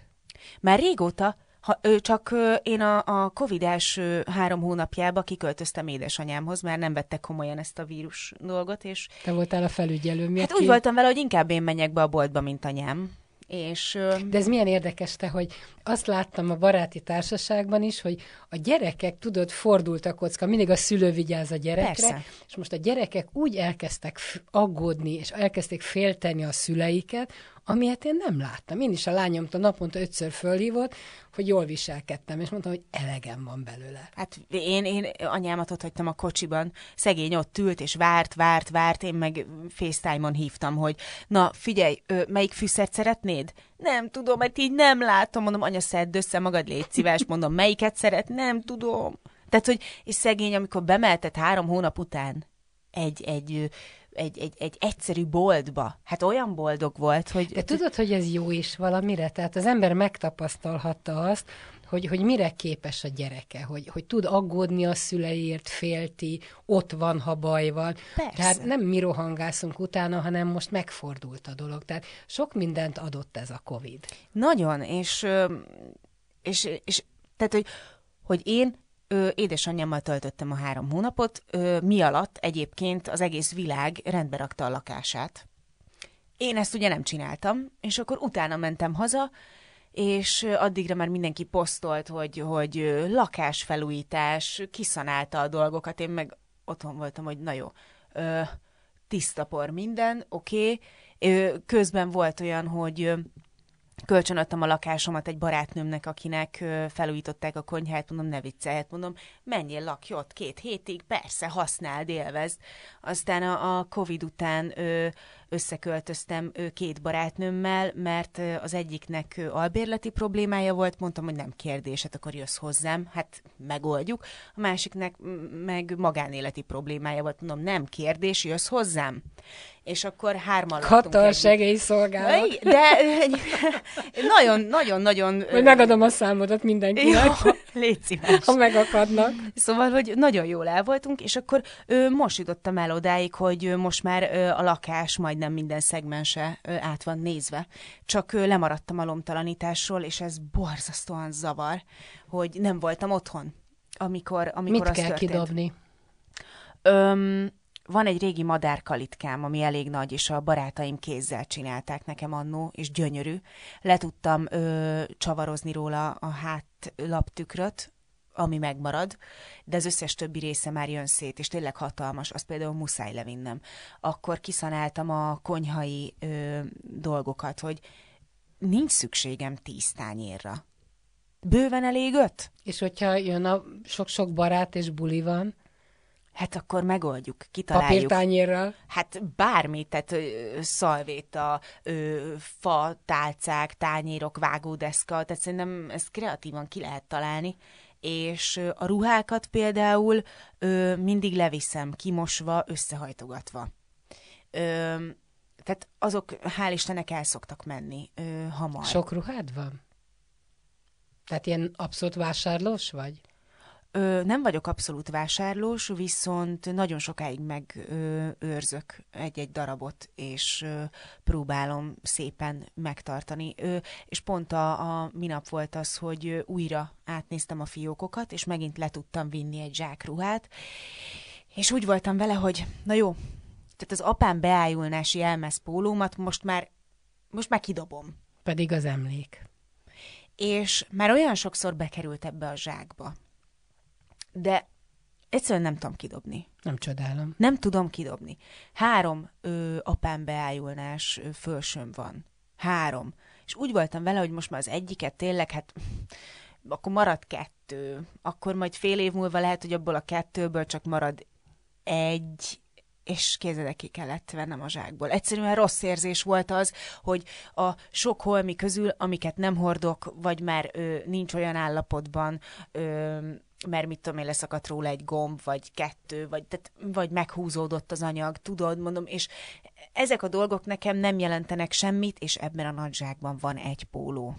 Már régóta, ha, ő, csak én a, a Covid első három hónapjában kiköltöztem édesanyámhoz, mert nem vettek komolyan ezt a vírus dolgot, és... Te voltál a felügyelő, miért? Hát úgy voltam vele, hogy inkább én menjek be a boltba, mint anyám. És, De ez milyen érdekes te, hogy azt láttam a baráti társaságban is, hogy a gyerekek, tudod, fordult a kocka, mindig a szülő vigyáz a gyerekre, Persze. és most a gyerekek úgy elkezdtek aggódni, és elkezdték félteni a szüleiket, amilyet én nem láttam. Én is a lányomtól naponta ötször fölhívott, hogy jól viselkedtem, és mondtam, hogy elegem van belőle. Hát én, én anyámat ott hagytam a kocsiban, szegény ott ült, és várt, várt, várt, én meg FaceTime-on hívtam, hogy na figyelj, melyik fűszert szeretnéd? Nem tudom, mert így nem látom, mondom, anya, szedd össze magad, légy szíves, mondom, melyiket szeret? Nem tudom. Tehát, hogy, és szegény, amikor bemeltett három hónap után egy, egy egy, egy, egy egyszerű boltba. Hát olyan boldog volt, hogy... De tudod, hogy ez jó is valamire? Tehát az ember megtapasztalhatta azt, hogy, hogy mire képes a gyereke, hogy, hogy tud aggódni a szüleiért, félti, ott van, ha baj van. Persze. Tehát nem mi rohangászunk utána, hanem most megfordult a dolog. Tehát sok mindent adott ez a Covid. Nagyon, és, és, és tehát, hogy, hogy én ö, édesanyjámmal töltöttem a három hónapot, ö, mi alatt egyébként az egész világ rendbe rakta a lakását. Én ezt ugye nem csináltam, és akkor utána mentem haza, és addigra már mindenki posztolt, hogy, hogy lakásfelújítás, kiszanálta a dolgokat, én meg otthon voltam, hogy na jó, ö, tiszta por minden, oké, okay, Közben volt olyan, hogy kölcsönadtam a lakásomat egy barátnőmnek, akinek felújították a konyhát, mondom, ne viccelhet, mondom, menjél, lakj ott két hétig, persze, használd, élvezd. Aztán a, a Covid után ö, összeköltöztem két barátnőmmel, mert az egyiknek albérleti problémája volt, mondtam, hogy nem kérdés, hát akkor jössz hozzám, hát megoldjuk. A másiknek meg magánéleti problémája volt, mondom, nem kérdés, jössz hozzám. És akkor hárman Katal segélyszolgálat. De <laughs> nagyon, nagyon, nagyon... Majd megadom a számodat mindenkinek. Jó, <laughs> légy szíves. Ha megakadnak. Szóval, hogy nagyon jól el voltunk, és akkor ő, most jutottam el odáig, hogy most már a lakás majd majdnem minden szegmense át van nézve. Csak lemaradtam a lomtalanításról, és ez borzasztóan zavar, hogy nem voltam otthon, amikor, amikor Mit az kell történt. kidobni? Öm, van egy régi madárkalitkám, ami elég nagy, és a barátaim kézzel csinálták nekem annó, és gyönyörű. Le tudtam ö, csavarozni róla a hátlaptükröt, ami megmarad, de az összes többi része már jön szét, és tényleg hatalmas, azt például muszáj levinnem. Akkor kiszanáltam a konyhai ö, dolgokat, hogy nincs szükségem tíz tányérra. Bőven elég öt? És hogyha jön a sok-sok barát és buli van? Hát akkor megoldjuk, kitaláljuk. Papírtányérral? Hát bármit, tehát szalvéta, fa, tálcák, tányérok, vágódeszka, tehát szerintem ezt kreatívan ki lehet találni, és a ruhákat például ö, mindig leviszem, kimosva, összehajtogatva. Ö, tehát azok, hál' Istennek, el szoktak menni ö, hamar. Sok ruhád van? Tehát ilyen abszolút vásárlós vagy? Ö, nem vagyok abszolút vásárlós, viszont nagyon sokáig megőrzök egy-egy darabot, és ö, próbálom szépen megtartani. Ö, és pont a, a minap volt az, hogy újra átnéztem a fiókokat, és megint le tudtam vinni egy zsákruhát, és úgy voltam vele, hogy na jó, tehát az apám beájulnási elmez pólómat most már, most már kidobom. Pedig az emlék. És már olyan sokszor bekerült ebbe a zsákba, de egyszerűen nem tudom kidobni. Nem csodálom. Nem tudom kidobni. Három ö, apám beájulnás ö, fölsőm van. Három. És úgy voltam vele, hogy most már az egyiket tényleg, hát <laughs> akkor marad kettő. Akkor majd fél év múlva lehet, hogy abból a kettőből csak marad egy, és kézedek ki kellett vennem a zsákból. Egyszerűen rossz érzés volt az, hogy a sok holmi közül, amiket nem hordok, vagy már ö, nincs olyan állapotban, ö, mert mit tudom én, leszakadt róla egy gomb, vagy kettő, vagy, tehát, vagy meghúzódott az anyag, tudod, mondom, és ezek a dolgok nekem nem jelentenek semmit, és ebben a nagyságban van egy póló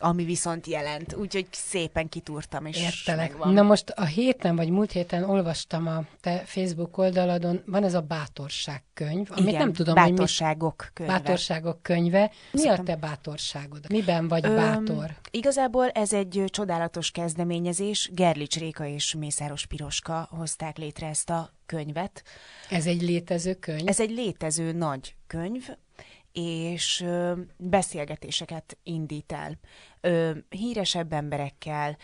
ami viszont jelent, úgyhogy szépen kitúrtam, és Értelek. megvan. Na most a héten, vagy múlt héten olvastam a te Facebook oldaladon, van ez a bátorság könyv, amit Igen, nem tudom, bátorságok hogy könyve. mi, bátorságok könyve. Mi a Szerintem- te bátorságod? Miben vagy Öm, bátor? Igazából ez egy csodálatos kezdeményezés. Gerlics Réka és Mészáros Piroska hozták létre ezt a könyvet. Ez egy létező könyv? Ez egy létező nagy könyv, és beszélgetéseket indít el. Híresebb emberekkel,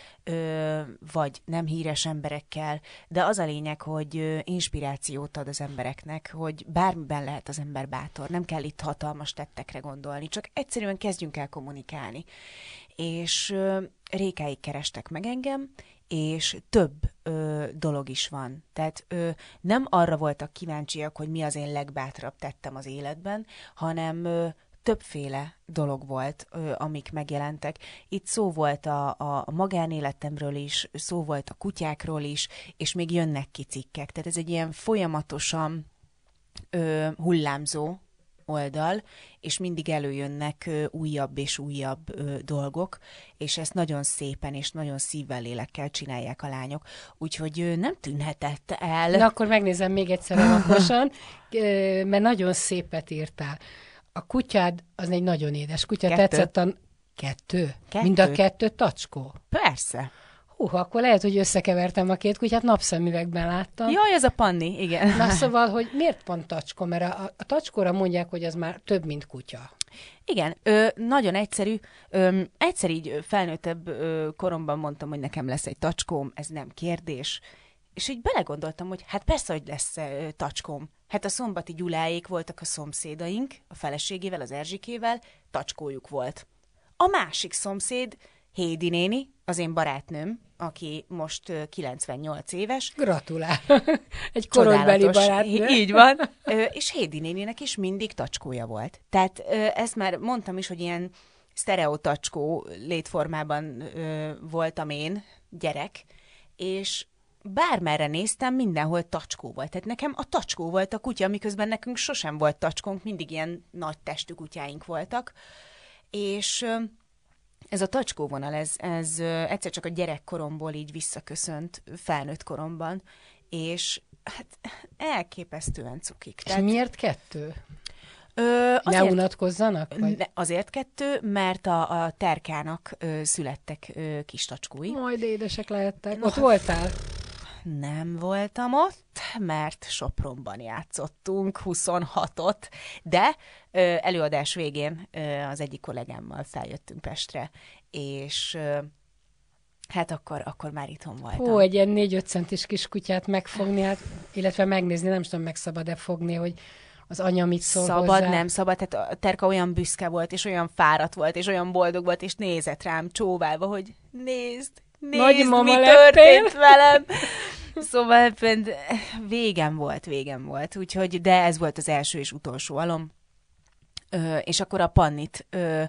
vagy nem híres emberekkel, de az a lényeg, hogy inspirációt ad az embereknek, hogy bármiben lehet az ember bátor, nem kell itt hatalmas tettekre gondolni, csak egyszerűen kezdjünk el kommunikálni. És ö, rékáig kerestek meg engem, és több ö, dolog is van. Tehát ö, nem arra voltak kíváncsiak, hogy mi az én legbátrabb tettem az életben, hanem ö, többféle dolog volt, ö, amik megjelentek. Itt szó volt a, a magánéletemről is, szó volt a kutyákról is, és még jönnek ki cikkek. Tehát ez egy ilyen folyamatosan ö, hullámzó oldal, és mindig előjönnek újabb és újabb dolgok, és ezt nagyon szépen és nagyon szívvel, lélekkel csinálják a lányok. Úgyhogy nem tűnhetett el. Na akkor megnézem még egyszer alaposan, <laughs> mert nagyon szépet írtál. A kutyád az egy nagyon édes kutya. Kettő. Tetszett a... Kettő? Kettő. Mind a kettő tacskó? Persze. Hú, akkor lehet, hogy összekevertem a két kutyát, napszemüvegben láttam. Jaj, ez a Panni, igen. Na szóval, hogy miért pont tacskó? Mert a, a tacskóra mondják, hogy az már több, mint kutya. Igen, ö, nagyon egyszerű. Ö, egyszer így felnőttebb ö, koromban mondtam, hogy nekem lesz egy tacskóm, ez nem kérdés. És így belegondoltam, hogy hát persze, hogy lesz ö, tacskóm. Hát a szombati Gyuláék voltak a szomszédaink, a feleségével, az Erzsikével, tacskójuk volt. A másik szomszéd, Hédi néni, az én barátnőm, aki most 98 éves. Gratulál! <laughs> Egy korodbeli barátnő. Így van. <laughs> És Hédi néninek is mindig tacskója volt. Tehát ezt már mondtam is, hogy ilyen sztereotacskó létformában voltam én, gyerek, és bármerre néztem, mindenhol tacskó volt. Tehát nekem a tacskó volt a kutya, miközben nekünk sosem volt tacskónk, mindig ilyen nagy testű kutyáink voltak. És ez a tacskó vonal, ez, ez egyszer csak a gyerekkoromból így visszaköszönt felnőtt koromban, és hát elképesztően cukik. És Tehát, miért kettő? Ö, azért, ne unatkozzanak? Vagy? Ne, azért kettő, mert a, a terkának ö, születtek ö, kis tacskói. Majd édesek lehettek. Ott voltál? Nem voltam ott, mert Sopronban játszottunk 26-ot, de ö, előadás végén ö, az egyik kollégámmal feljöttünk Pestre, és ö, Hát akkor, akkor már itthon voltam. Ó, egy ilyen 4-5 centis kis kutyát megfogni, hát, illetve megnézni, nem tudom, meg szabad-e fogni, hogy az anya mit szól Szabad, hozzá. nem szabad. Tehát a Terka olyan büszke volt, és olyan fáradt volt, és olyan boldog volt, és nézett rám csóválva, hogy nézd, nézd, Nagy mi történt velem. <laughs> Szóval végem volt, végem volt. Úgyhogy, de ez volt az első és utolsó alom. Ö, és akkor a pannit ö,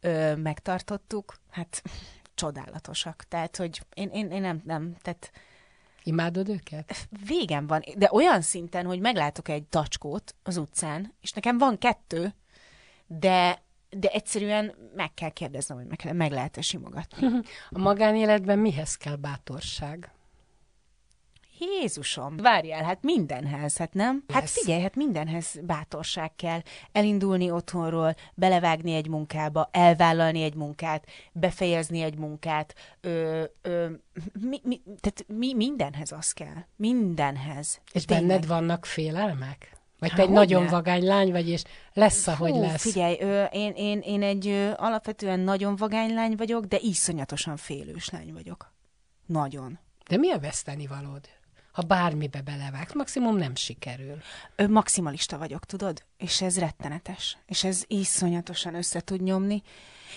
ö, megtartottuk. Hát csodálatosak. Tehát, hogy én, én, én nem, nem, tehát Imádod őket? Végem van, de olyan szinten, hogy meglátok egy tacskót az utcán, és nekem van kettő, de de egyszerűen meg kell kérdeznem, hogy meg, meg lehet-e simogatni. <laughs> A magánéletben mihez kell bátorság? Jézusom, várjál, hát mindenhez, hát nem? Yes. Hát figyelj, hát mindenhez bátorság kell. Elindulni otthonról, belevágni egy munkába, elvállalni egy munkát, befejezni egy munkát, ö, ö, mi, mi, tehát mi, mindenhez az kell. Mindenhez. És Tényleg. benned vannak félelmek? Vagy te egy nagyon ne? vagány lány vagy, és lesz, ahogy Hú, lesz. Figyelj, ö, én, én, én egy ö, alapvetően nagyon vagány lány vagyok, de iszonyatosan félős lány vagyok. Nagyon. De mi a veszteni valód? ha bármibe belevágsz, maximum nem sikerül. Ö, maximalista vagyok, tudod? És ez rettenetes. És ez iszonyatosan össze tud nyomni,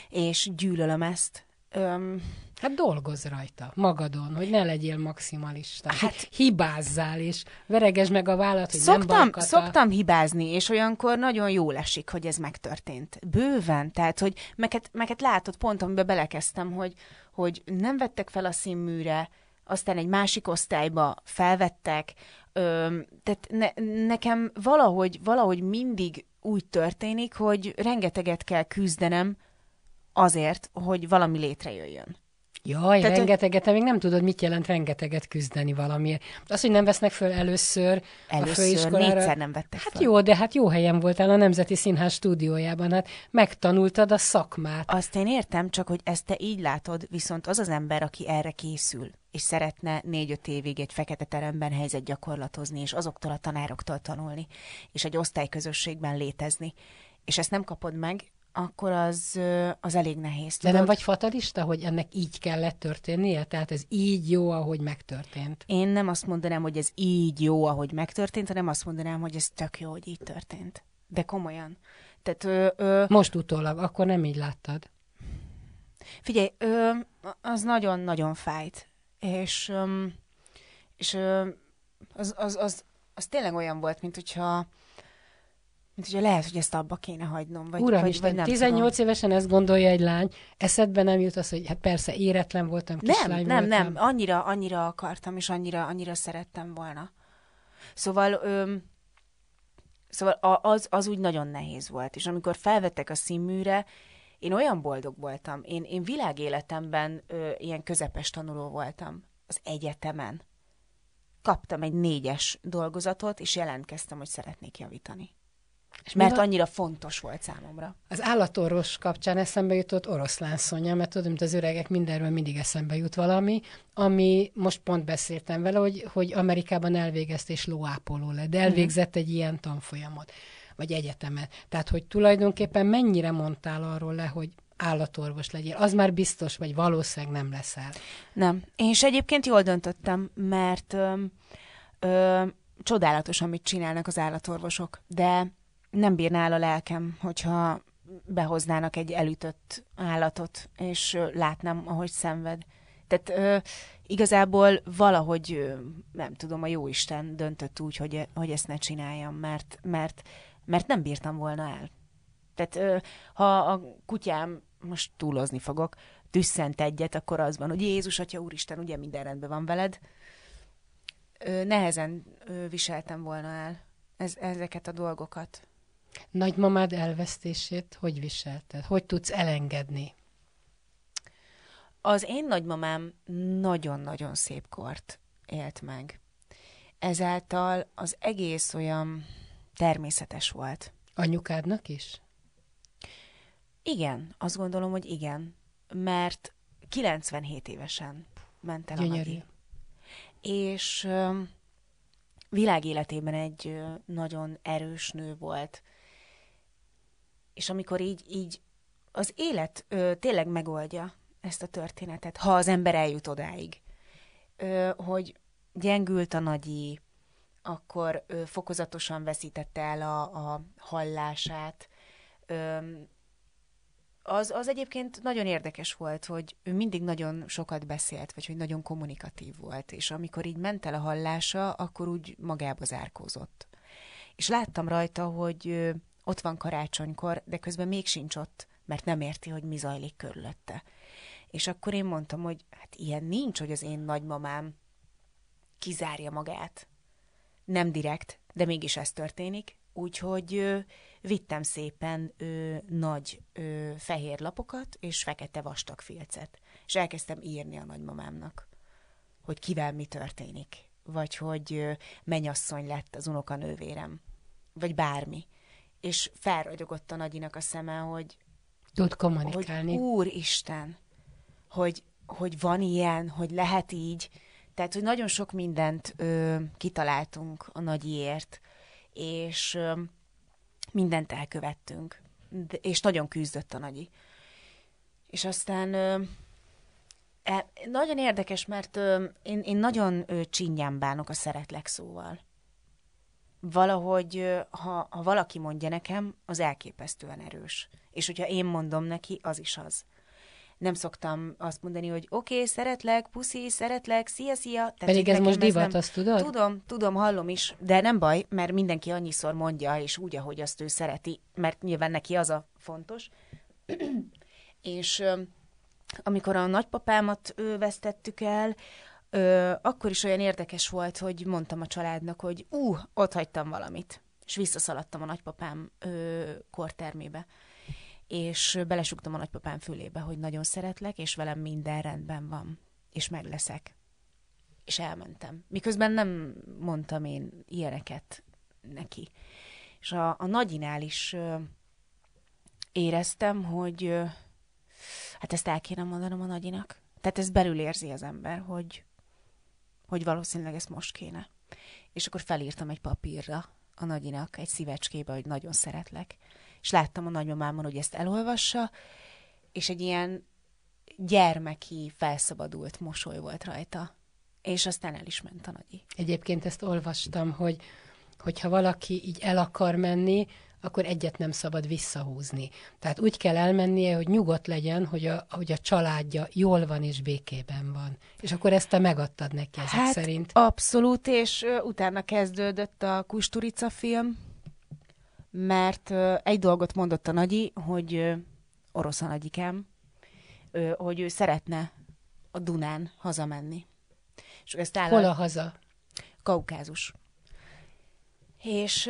és gyűlölöm ezt. Öm... Hát dolgozz rajta, magadon, hogy ne legyél maximalista. Hát hibázzál, és veregesd meg a vállat, hogy szoktam, nem Szoktam hibázni, és olyankor nagyon jól esik, hogy ez megtörtént. Bőven, tehát, hogy meket, meket látod pont, amiben belekezdtem, hogy, hogy nem vettek fel a színműre, aztán egy másik osztályba felvettek, ö, tehát ne, nekem valahogy, valahogy mindig úgy történik, hogy rengeteget kell küzdenem azért, hogy valami létrejöjjön. Jaj, Tehát, rengeteget, te még nem tudod, mit jelent rengeteget küzdeni valamiért. Az, hogy nem vesznek föl először, először a főiskolára. négyszer nem vettek Hát föl. jó, de hát jó helyen voltál a Nemzeti Színház stúdiójában, hát megtanultad a szakmát. Azt én értem, csak hogy ezt te így látod, viszont az az ember, aki erre készül, és szeretne négy-öt évig egy fekete teremben helyzet gyakorlatozni, és azoktól a tanároktól tanulni, és egy osztályközösségben létezni, és ezt nem kapod meg, akkor az, az elég nehéz. Tudod? De nem vagy fatalista, hogy ennek így kellett történnie? Tehát ez így jó, ahogy megtörtént? Én nem azt mondanám, hogy ez így jó, ahogy megtörtént, hanem azt mondanám, hogy ez tök jó, hogy így történt. De komolyan. Tehát, ö, ö, Most utólag, akkor nem így láttad? Figyelj, ö, az nagyon-nagyon fájt. És, ö, és ö, az, az, az, az tényleg olyan volt, mint hogyha mint ugye lehet, hogy ezt abba kéne hagynom. Vagy, Uram, vagy, Isten, vagy nem 18 tudom. évesen ezt gondolja egy lány, eszedbe nem jut az, hogy hát persze éretlen voltam, kislány Nem, nem, voltam. nem, annyira, annyira akartam, és annyira, annyira szerettem volna. Szóval, öm, szóval az, az úgy nagyon nehéz volt, és amikor felvettek a színműre, én olyan boldog voltam. Én, én világéletemben ö, ilyen közepes tanuló voltam az egyetemen. Kaptam egy négyes dolgozatot, és jelentkeztem, hogy szeretnék javítani. És mert annyira fontos volt számomra. Az állatorvos kapcsán eszembe jutott oroszlán Szonya, mert tudom, mint az öregek mindenről mindig eszembe jut valami, ami most pont beszéltem vele, hogy, hogy Amerikában elvégezte és lóápoló lett, de elvégzett egy ilyen tanfolyamot, vagy egyetemet. Tehát, hogy tulajdonképpen mennyire mondtál arról le, hogy állatorvos legyél, az már biztos, vagy valószínűleg nem leszel. Nem. Én is egyébként jól döntöttem, mert ö, ö, csodálatos, amit csinálnak az állatorvosok, de nem bírná el a lelkem, hogyha behoznának egy elütött állatot, és látnám, ahogy szenved. Tehát ö, igazából valahogy, ö, nem tudom, a jóisten döntött úgy, hogy, hogy ezt ne csináljam, mert, mert, mert nem bírtam volna el. Tehát ö, ha a kutyám, most túlozni fogok, tüsszent egyet, akkor az van, hogy Jézus, Atya, Úristen, ugye minden rendben van veled. Ö, nehezen ö, viseltem volna el ez, ezeket a dolgokat. Nagymamád elvesztését hogy viselted? Hogy tudsz elengedni? Az én nagymamám nagyon-nagyon szép kort élt meg. Ezáltal az egész olyan természetes volt. Anyukádnak is? Igen, azt gondolom, hogy igen. Mert 97 évesen ment el Gyönyörű. a Magi. És világéletében egy nagyon erős nő volt. És amikor így, így az élet ö, tényleg megoldja ezt a történetet, ha az ember eljut odáig, ö, hogy gyengült a nagyi, akkor ö, fokozatosan veszítette el a, a hallását. Ö, az, az egyébként nagyon érdekes volt, hogy ő mindig nagyon sokat beszélt, vagy hogy nagyon kommunikatív volt, és amikor így ment el a hallása, akkor úgy magába zárkózott. És láttam rajta, hogy ott van karácsonykor, de közben még sincs ott, mert nem érti, hogy mi zajlik körülötte. És akkor én mondtam, hogy hát ilyen nincs, hogy az én nagymamám kizárja magát. Nem direkt, de mégis ez történik. Úgyhogy ö, vittem szépen ö, nagy ö, fehér lapokat és fekete vastag filcet. És elkezdtem írni a nagymamámnak, hogy kivel mi történik. Vagy hogy ö, mennyasszony lett az unokanővérem. Vagy bármi. És felragyogott a nagyinak a szeme, hogy Tud kommunikálni. hogy úristen, hogy, hogy van ilyen, hogy lehet így. Tehát, hogy nagyon sok mindent ö, kitaláltunk a nagyiért, és ö, mindent elkövettünk. De, és nagyon küzdött a nagyi. És aztán ö, e, nagyon érdekes, mert ö, én, én nagyon ö, csinyán bánok a szeretlek szóval. Valahogy, ha, ha valaki mondja nekem, az elképesztően erős. És hogyha én mondom neki, az is az nem szoktam azt mondani, hogy oké, okay, szeretlek, puszi, szeretlek, szia, szia. Tehát, Pedig ez most divat, nem... azt tudod? Tudom, tudom, hallom is, de nem baj, mert mindenki annyiszor mondja, és úgy, ahogy azt ő szereti, mert nyilván neki az a fontos. <clears throat> és amikor a nagypapámat ö, vesztettük el, ö, akkor is olyan érdekes volt, hogy mondtam a családnak, hogy ú, uh, ott hagytam valamit. És visszaszaladtam a nagypapám ö, kortermébe és belesugtam a nagypapám fülébe, hogy nagyon szeretlek, és velem minden rendben van, és meg leszek. És elmentem. Miközben nem mondtam én ilyeneket neki. És a, a nagyinál is ö, éreztem, hogy ö, hát ezt el kéne mondanom a nagyinak. Tehát ez belül érzi az ember, hogy, hogy valószínűleg ezt most kéne. És akkor felírtam egy papírra a nagyinak, egy szívecskébe, hogy nagyon szeretlek és láttam a nagymamámon, hogy ezt elolvassa, és egy ilyen gyermeki, felszabadult mosoly volt rajta. És aztán el is ment a nagyi. Egyébként ezt olvastam, hogy hogyha valaki így el akar menni, akkor egyet nem szabad visszahúzni. Tehát úgy kell elmennie, hogy nyugodt legyen, hogy a, hogy a családja jól van és békében van. És akkor ezt te megadtad neki ezek hát, szerint. abszolút, és utána kezdődött a Kusturica film, mert egy dolgot mondott a nagyi, hogy orosz a nagyikám, hogy ő szeretne a Dunán hazamenni. És ezt áll Hol a haza? Kaukázus. És,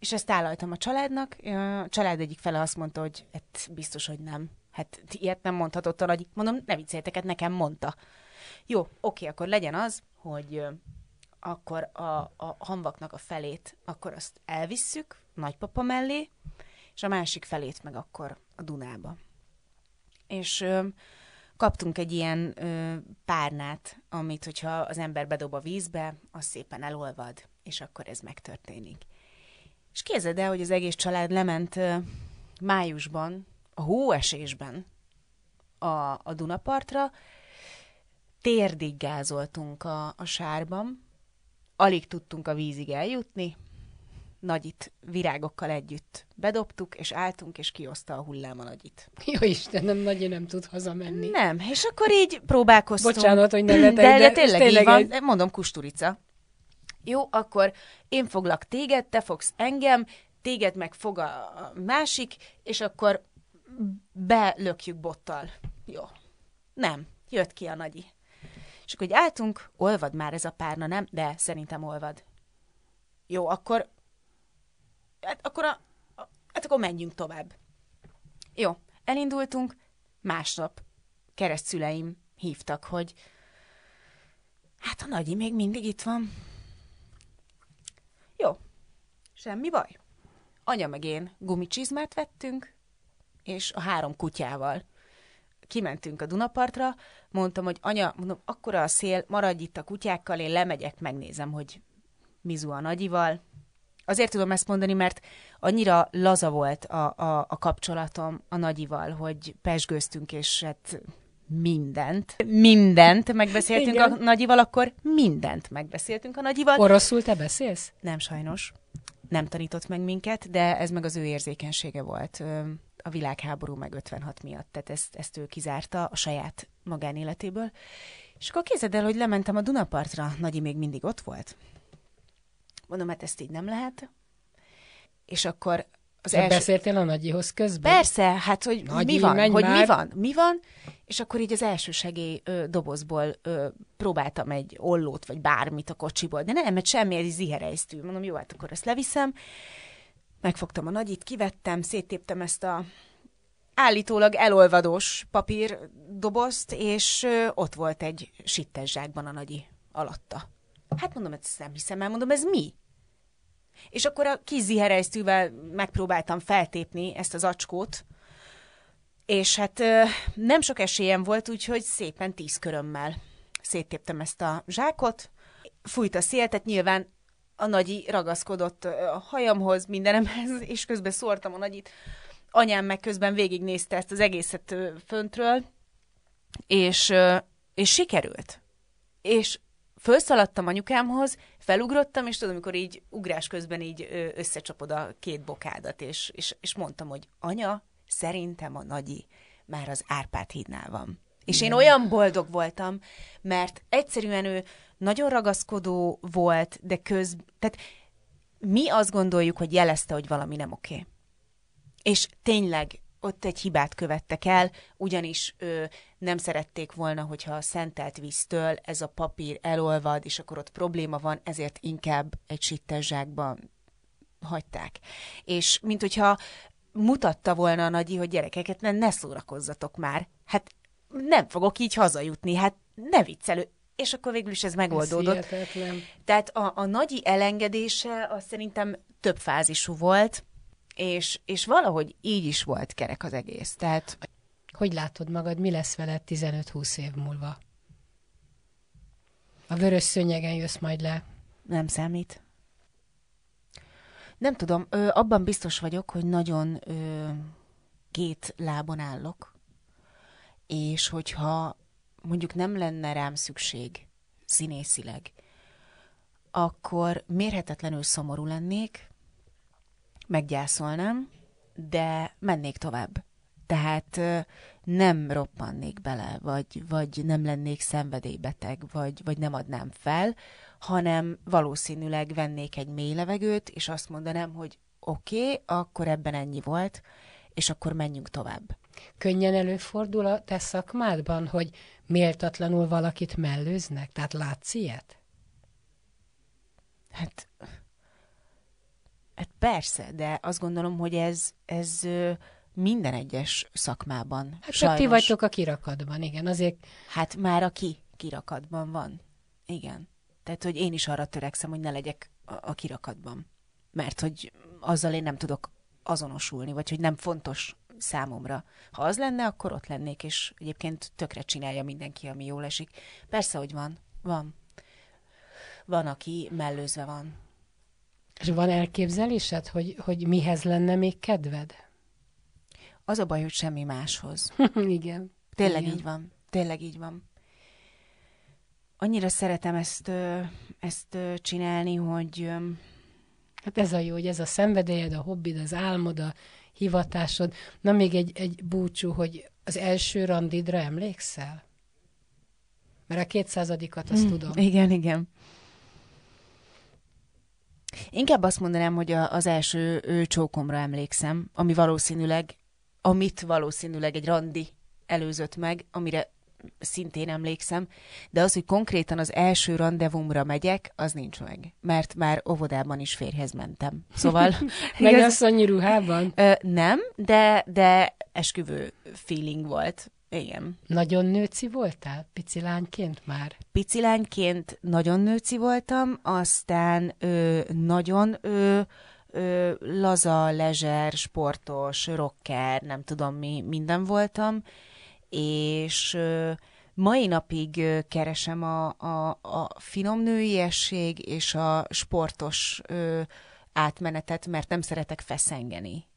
és ezt állaltam a családnak. A család egyik fele azt mondta, hogy hát biztos, hogy nem. Hát ilyet nem mondhatott a nagy. Mondom, ne vicceljetek, nekem mondta. Jó, oké, akkor legyen az, hogy akkor a, a hamvaknak a felét, akkor azt elvisszük nagypapa mellé, és a másik felét meg akkor a Dunába. És ö, kaptunk egy ilyen ö, párnát, amit, hogyha az ember bedob a vízbe, az szépen elolvad, és akkor ez megtörténik. És képzeld el, hogy az egész család lement májusban, a hóesésben a, a Dunapartra, térdig gázoltunk a, a sárban, alig tudtunk a vízig eljutni, nagyit virágokkal együtt bedobtuk, és álltunk, és kioszta a hullám a nagyit. Jó Istenem, nagy nem tud hazamenni. Nem, és akkor így próbálkoztunk. Bocsánat, hogy nevetek, <clears throat> de, de, de tényleg, tényleg így van. egy- Mondom, kusturica. Jó, akkor én foglak téged, te fogsz engem, téged meg fog a másik, és akkor belökjük bottal. Jó. Nem, jött ki a nagyi. És akkor így álltunk, olvad már ez a párna, nem? De szerintem olvad. Jó, akkor hát akkor, a, hát akkor menjünk tovább. Jó, elindultunk, másnap keresztszüleim hívtak, hogy hát a nagyi még mindig itt van. Semmi baj. Anya meg én gumicsizmát vettünk, és a három kutyával kimentünk a Dunapartra, mondtam, hogy anya, mondom, akkora a szél, maradj itt a kutyákkal, én lemegyek, megnézem, hogy mizu a nagyival. Azért tudom ezt mondani, mert annyira laza volt a, a, a kapcsolatom a nagyival, hogy pesgőztünk, és hát mindent, mindent megbeszéltünk Igen. a nagyival, akkor mindent megbeszéltünk a nagyival. Oroszul te beszélsz? Nem sajnos. Nem tanított meg minket, de ez meg az ő érzékenysége volt a világháború meg 56 miatt. Tehát ezt, ezt ő kizárta a saját magánéletéből. És akkor képzeld el, hogy lementem a Dunapartra, Nagyi még mindig ott volt. Mondom, hát ezt így nem lehet. És akkor az első... beszéltél a nagyihoz közben? Persze, hát hogy Nagyi, mi van, hogy mi már. van, mi van, és akkor így az első segély ö, dobozból ö, próbáltam egy ollót, vagy bármit a kocsiból, de nem, mert semmi, ez ziherejztű. Mondom, jó, hát akkor ezt leviszem. Megfogtam a nagyit, kivettem, széttéptem ezt a állítólag elolvadós papír dobozt, és ö, ott volt egy sittes zsákban a nagyi alatta. Hát mondom, ezt nem hiszem el, mondom, ez mi? És akkor a kis ziherejztűvel megpróbáltam feltépni ezt az acskót, és hát nem sok esélyem volt, úgyhogy szépen tíz körömmel széttéptem ezt a zsákot. Fújt a szél, tehát nyilván a nagyi ragaszkodott a hajamhoz, mindenemhez, <laughs> és közben szórtam a nagyit. Anyám meg közben végignézte ezt az egészet föntről, és, és sikerült. És felszaladtam anyukámhoz, felugrottam, és tudom, amikor így ugrás közben így összecsapod a két bokádat, és, és, és mondtam, hogy anya, szerintem a nagyi már az Árpád hídnál van. És én olyan boldog voltam, mert egyszerűen ő nagyon ragaszkodó volt, de köz... Tehát mi azt gondoljuk, hogy jelezte, hogy valami nem oké. És tényleg ott egy hibát követtek el, ugyanis ö, nem szerették volna, hogyha a szentelt víztől ez a papír elolvad, és akkor ott probléma van, ezért inkább egy sittes zsákban hagyták. És mint hogyha mutatta volna a nagyi, hogy gyerekeket ne, ne szórakozzatok már. Hát nem fogok így hazajutni, hát ne viccelő. És akkor végül is ez Ez megoldódott. hihetetlen. Tehát a, a nagyi elengedése az szerintem több fázisú volt, és, és valahogy így is volt kerek az egész. Tehát Hogy látod magad, mi lesz veled 15-20 év múlva? A vörös szőnyegen jössz majd le. nem számít. Nem tudom, ö, abban biztos vagyok, hogy nagyon ö, két lábon állok, és hogyha mondjuk nem lenne rám szükség színészileg, akkor mérhetetlenül szomorú lennék, meggyászolnám, de mennék tovább. Tehát nem roppannék bele, vagy, vagy nem lennék szenvedélybeteg, vagy, vagy nem adnám fel, hanem valószínűleg vennék egy mély levegőt, és azt mondanám, hogy oké, okay, akkor ebben ennyi volt, és akkor menjünk tovább. Könnyen előfordul a te szakmádban, hogy méltatlanul valakit mellőznek? Tehát látsz ilyet? Hát, hát persze, de azt gondolom, hogy ez, ez minden egyes szakmában. Hát csak ti vagytok a kirakatban, igen. Azért Hát már aki kirakatban van. Igen. Tehát, hogy én is arra törekszem, hogy ne legyek a, a kirakatban. Mert hogy azzal én nem tudok azonosulni, vagy hogy nem fontos számomra. Ha az lenne, akkor ott lennék, és egyébként tökre csinálja mindenki, ami jól esik. Persze, hogy van. Van. Van, aki mellőzve van. És van elképzelésed, hogy, hogy mihez lenne még kedved? Az a baj, hogy semmi máshoz. <laughs> Igen. Tényleg Igen. így van. Tényleg így van. annyira szeretem ezt, ezt csinálni, hogy... Hát ez a jó, hogy ez a szenvedélyed, a hobbid, az álmod, a hivatásod. Na még egy, egy búcsú, hogy az első randidra emlékszel? Mert a kétszázadikat azt mm, tudom. Igen, igen. Inkább azt mondanám, hogy a, az első ő, csókomra emlékszem, ami valószínűleg, amit valószínűleg egy randi előzött meg, amire szintén emlékszem, de az, hogy konkrétan az első randevumra megyek, az nincs meg, mert már óvodában is férhez mentem. Szóval... <laughs> <laughs> Megasszonyi ruhában? Ö, nem, de, de esküvő feeling volt. Igen. Nagyon nőci voltál? Pici lányként már? Pici lányként nagyon nőci voltam, aztán ö, nagyon ö, ö, laza, lezser, sportos, rocker, nem tudom mi, minden voltam, és ö, mai napig ö, keresem a, a, a finom nőiesség és a sportos ö, átmenetet, mert nem szeretek feszengeni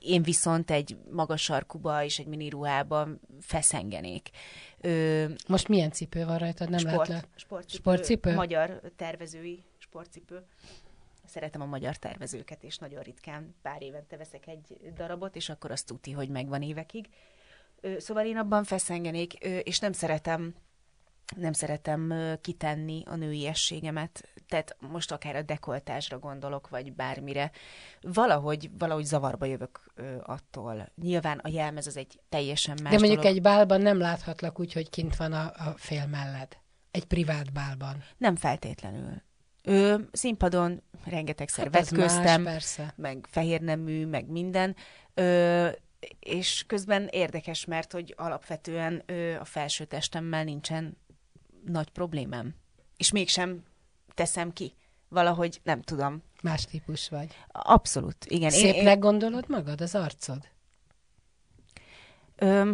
én viszont egy magas sarkuba és egy mini ruhában feszengenék. Most milyen cipő van rajtad? Nem Sport, lehet le... sportcipő, sportcipő? Magyar tervezői sportcipő. Szeretem a magyar tervezőket, és nagyon ritkán pár évente veszek egy darabot, és akkor azt tuti, hogy megvan évekig. Szóval én abban feszengenék, és nem szeretem nem szeretem kitenni a nőiességemet, tehát most akár a dekoltásra gondolok, vagy bármire. Valahogy, valahogy zavarba jövök attól. Nyilván a jelmez az egy teljesen más De mondjuk dolog. egy bálban nem láthatlak úgy, hogy kint van a, a fél melled. Egy privát bálban. Nem feltétlenül. Ő színpadon rengetegszer hát vetköztem, más, persze. meg fehérnemű, meg minden. Ö, és közben érdekes, mert hogy alapvetően ö, a felső testemmel nincsen nagy problémám. És mégsem teszem ki. Valahogy nem tudom. Más típus vagy. Abszolút, igen. Szépnek én, gondolod magad, az arcod? Ö,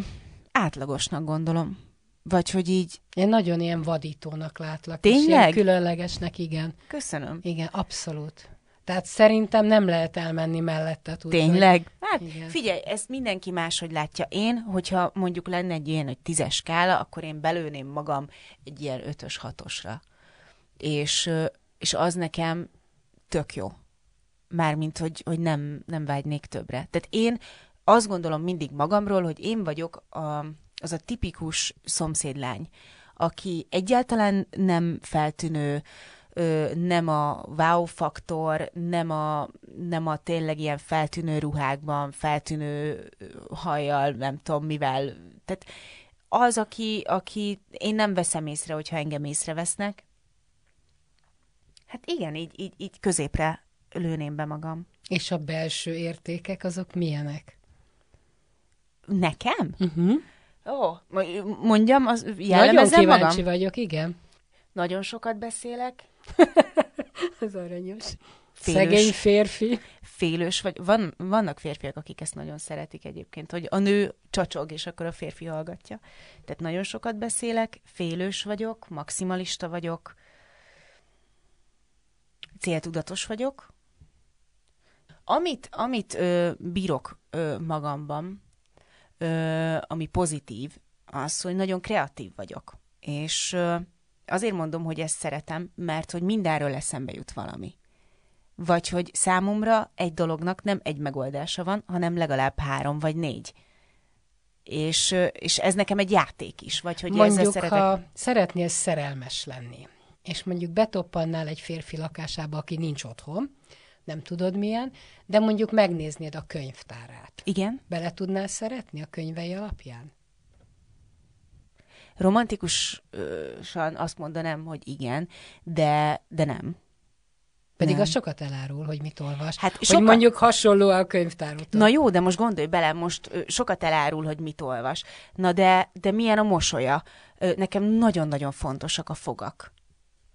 átlagosnak gondolom. Vagy hogy így... Én nagyon ilyen vadítónak látlak. Tényleg? És különlegesnek, igen. Köszönöm. Igen, abszolút. Tehát szerintem nem lehet elmenni mellette. Tudod, Tényleg? Hogy... Hát Igen. figyelj, ezt mindenki máshogy látja. Én, hogyha mondjuk lenne egy ilyen, hogy tízes skála, akkor én belőném magam egy ilyen ötös, hatosra. És, és az nekem tök jó. Mármint, hogy, hogy nem, nem vágynék többre. Tehát én azt gondolom mindig magamról, hogy én vagyok a, az a tipikus szomszédlány, aki egyáltalán nem feltűnő, ö, nem a wow faktor, nem a, nem a tényleg ilyen feltűnő ruhákban, feltűnő hajjal, nem tudom mivel. Tehát az, aki, aki én nem veszem észre, hogyha engem észrevesznek. Hát igen, így, így, így középre lőném be magam. És a belső értékek azok milyenek? Nekem? Uh-huh. Ó, mondjam, az Nagyon kíváncsi magam? vagyok, igen. Nagyon sokat beszélek, <laughs> Ez aranyos. Félős, Szegény férfi. Félős vagy. Van, vannak férfiak, akik ezt nagyon szeretik egyébként, hogy a nő csacsog, és akkor a férfi hallgatja. Tehát nagyon sokat beszélek, félős vagyok, maximalista vagyok, céltudatos vagyok. Amit, amit ö, bírok ö, magamban, ami pozitív, az, hogy nagyon kreatív vagyok. És azért mondom, hogy ezt szeretem, mert hogy mindenről eszembe jut valami. Vagy hogy számomra egy dolognak nem egy megoldása van, hanem legalább három vagy négy. És, és ez nekem egy játék is, vagy hogy mondjuk, ezzel szeretek... ha szeretnél szerelmes lenni, és mondjuk betoppannál egy férfi lakásába, aki nincs otthon, nem tudod milyen, de mondjuk megnéznéd a könyvtárát. Igen. Bele tudnál szeretni a könyvei alapján? romantikusan azt mondanám, hogy igen, de, de nem. Pedig nem. az sokat elárul, hogy mit olvas. Hát hogy sokat... mondjuk hasonló a könyvtár Na jó, de most gondolj bele, most sokat elárul, hogy mit olvas. Na de, de milyen a mosolya? Nekem nagyon-nagyon fontosak a fogak.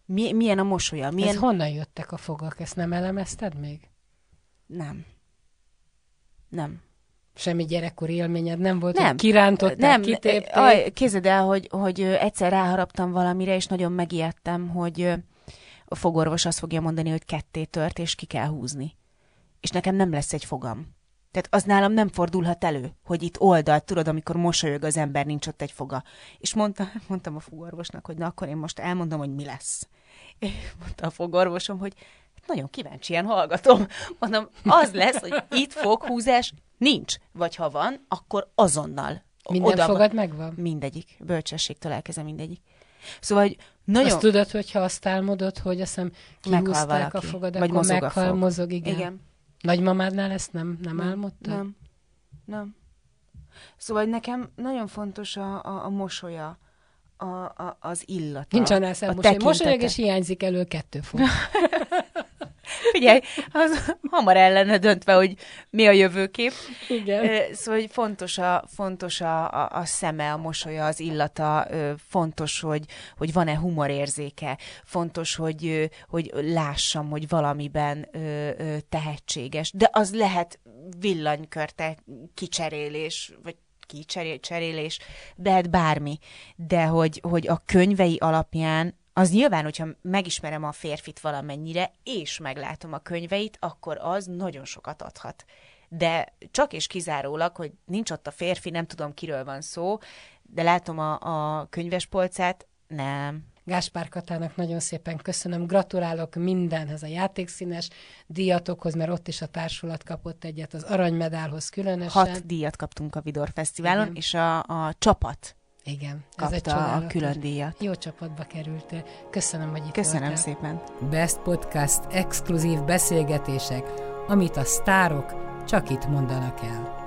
Mi, milyen a mosolya? Milyen... Ez honnan jöttek a fogak? Ezt nem elemezted még? Nem. Nem semmi gyerekkori élményed nem volt, nem. hogy kirántották, nem. kitépték? Aj, képzeld el, hogy, hogy egyszer ráharaptam valamire, és nagyon megijedtem, hogy a fogorvos azt fogja mondani, hogy ketté tört, és ki kell húzni. És nekem nem lesz egy fogam. Tehát az nálam nem fordulhat elő, hogy itt oldalt, tudod, amikor mosolyog az ember, nincs ott egy foga. És mondta, <laughs> mondtam a fogorvosnak, hogy na akkor én most elmondom, hogy mi lesz. Mondta a fogorvosom, hogy nagyon kíváncsian hallgatom. Mondom, az lesz, hogy itt foghúzás nincs. Vagy ha van, akkor azonnal. Minden oda fogad megvan? Mindegyik. Bölcsességtől elkezdem mindegyik. Szóval, hogy nagyon... Azt tudod, hogyha azt álmodod, hogy azt hiszem kihúzták a fogad, vagy akkor mozog meghal, a fog. mozog, igen. igen. Nagymamádnál ezt nem, nem, nem álmodtad? Nem, nem. Szóval nekem nagyon fontos a, a, a mosolya, a, a, az illata. Nincs annál szem mosoly. Mosolyog, és hiányzik elő kettő fog. <laughs> Figyelj, az hamar ellene döntve, hogy mi a jövőkép. Igen. Szóval hogy fontos, a, fontos a, a, a szeme, a mosolya, az illata, fontos, hogy, hogy van-e humorérzéke, fontos, hogy, hogy lássam, hogy valamiben tehetséges. De az lehet villanykörte kicserélés, vagy kicserélés, lehet bármi. De hogy, hogy a könyvei alapján az nyilván, hogyha megismerem a férfit valamennyire, és meglátom a könyveit, akkor az nagyon sokat adhat. De csak és kizárólag, hogy nincs ott a férfi, nem tudom, kiről van szó, de látom a, a könyvespolcát, nem. Gáspár Katának nagyon szépen köszönöm. Gratulálok mindenhez a játékszínes díjatokhoz, mert ott is a társulat kapott egyet, az aranymedálhoz különösen. Hat díjat kaptunk a Vidor Fesztiválon, Igen. és a, a csapat igen, ez egy a külön díjat. Jó csapatba kerültél. Köszönöm, hogy itt Köszönöm voltál. szépen. Best Podcast exkluzív beszélgetések, amit a sztárok csak itt mondanak el.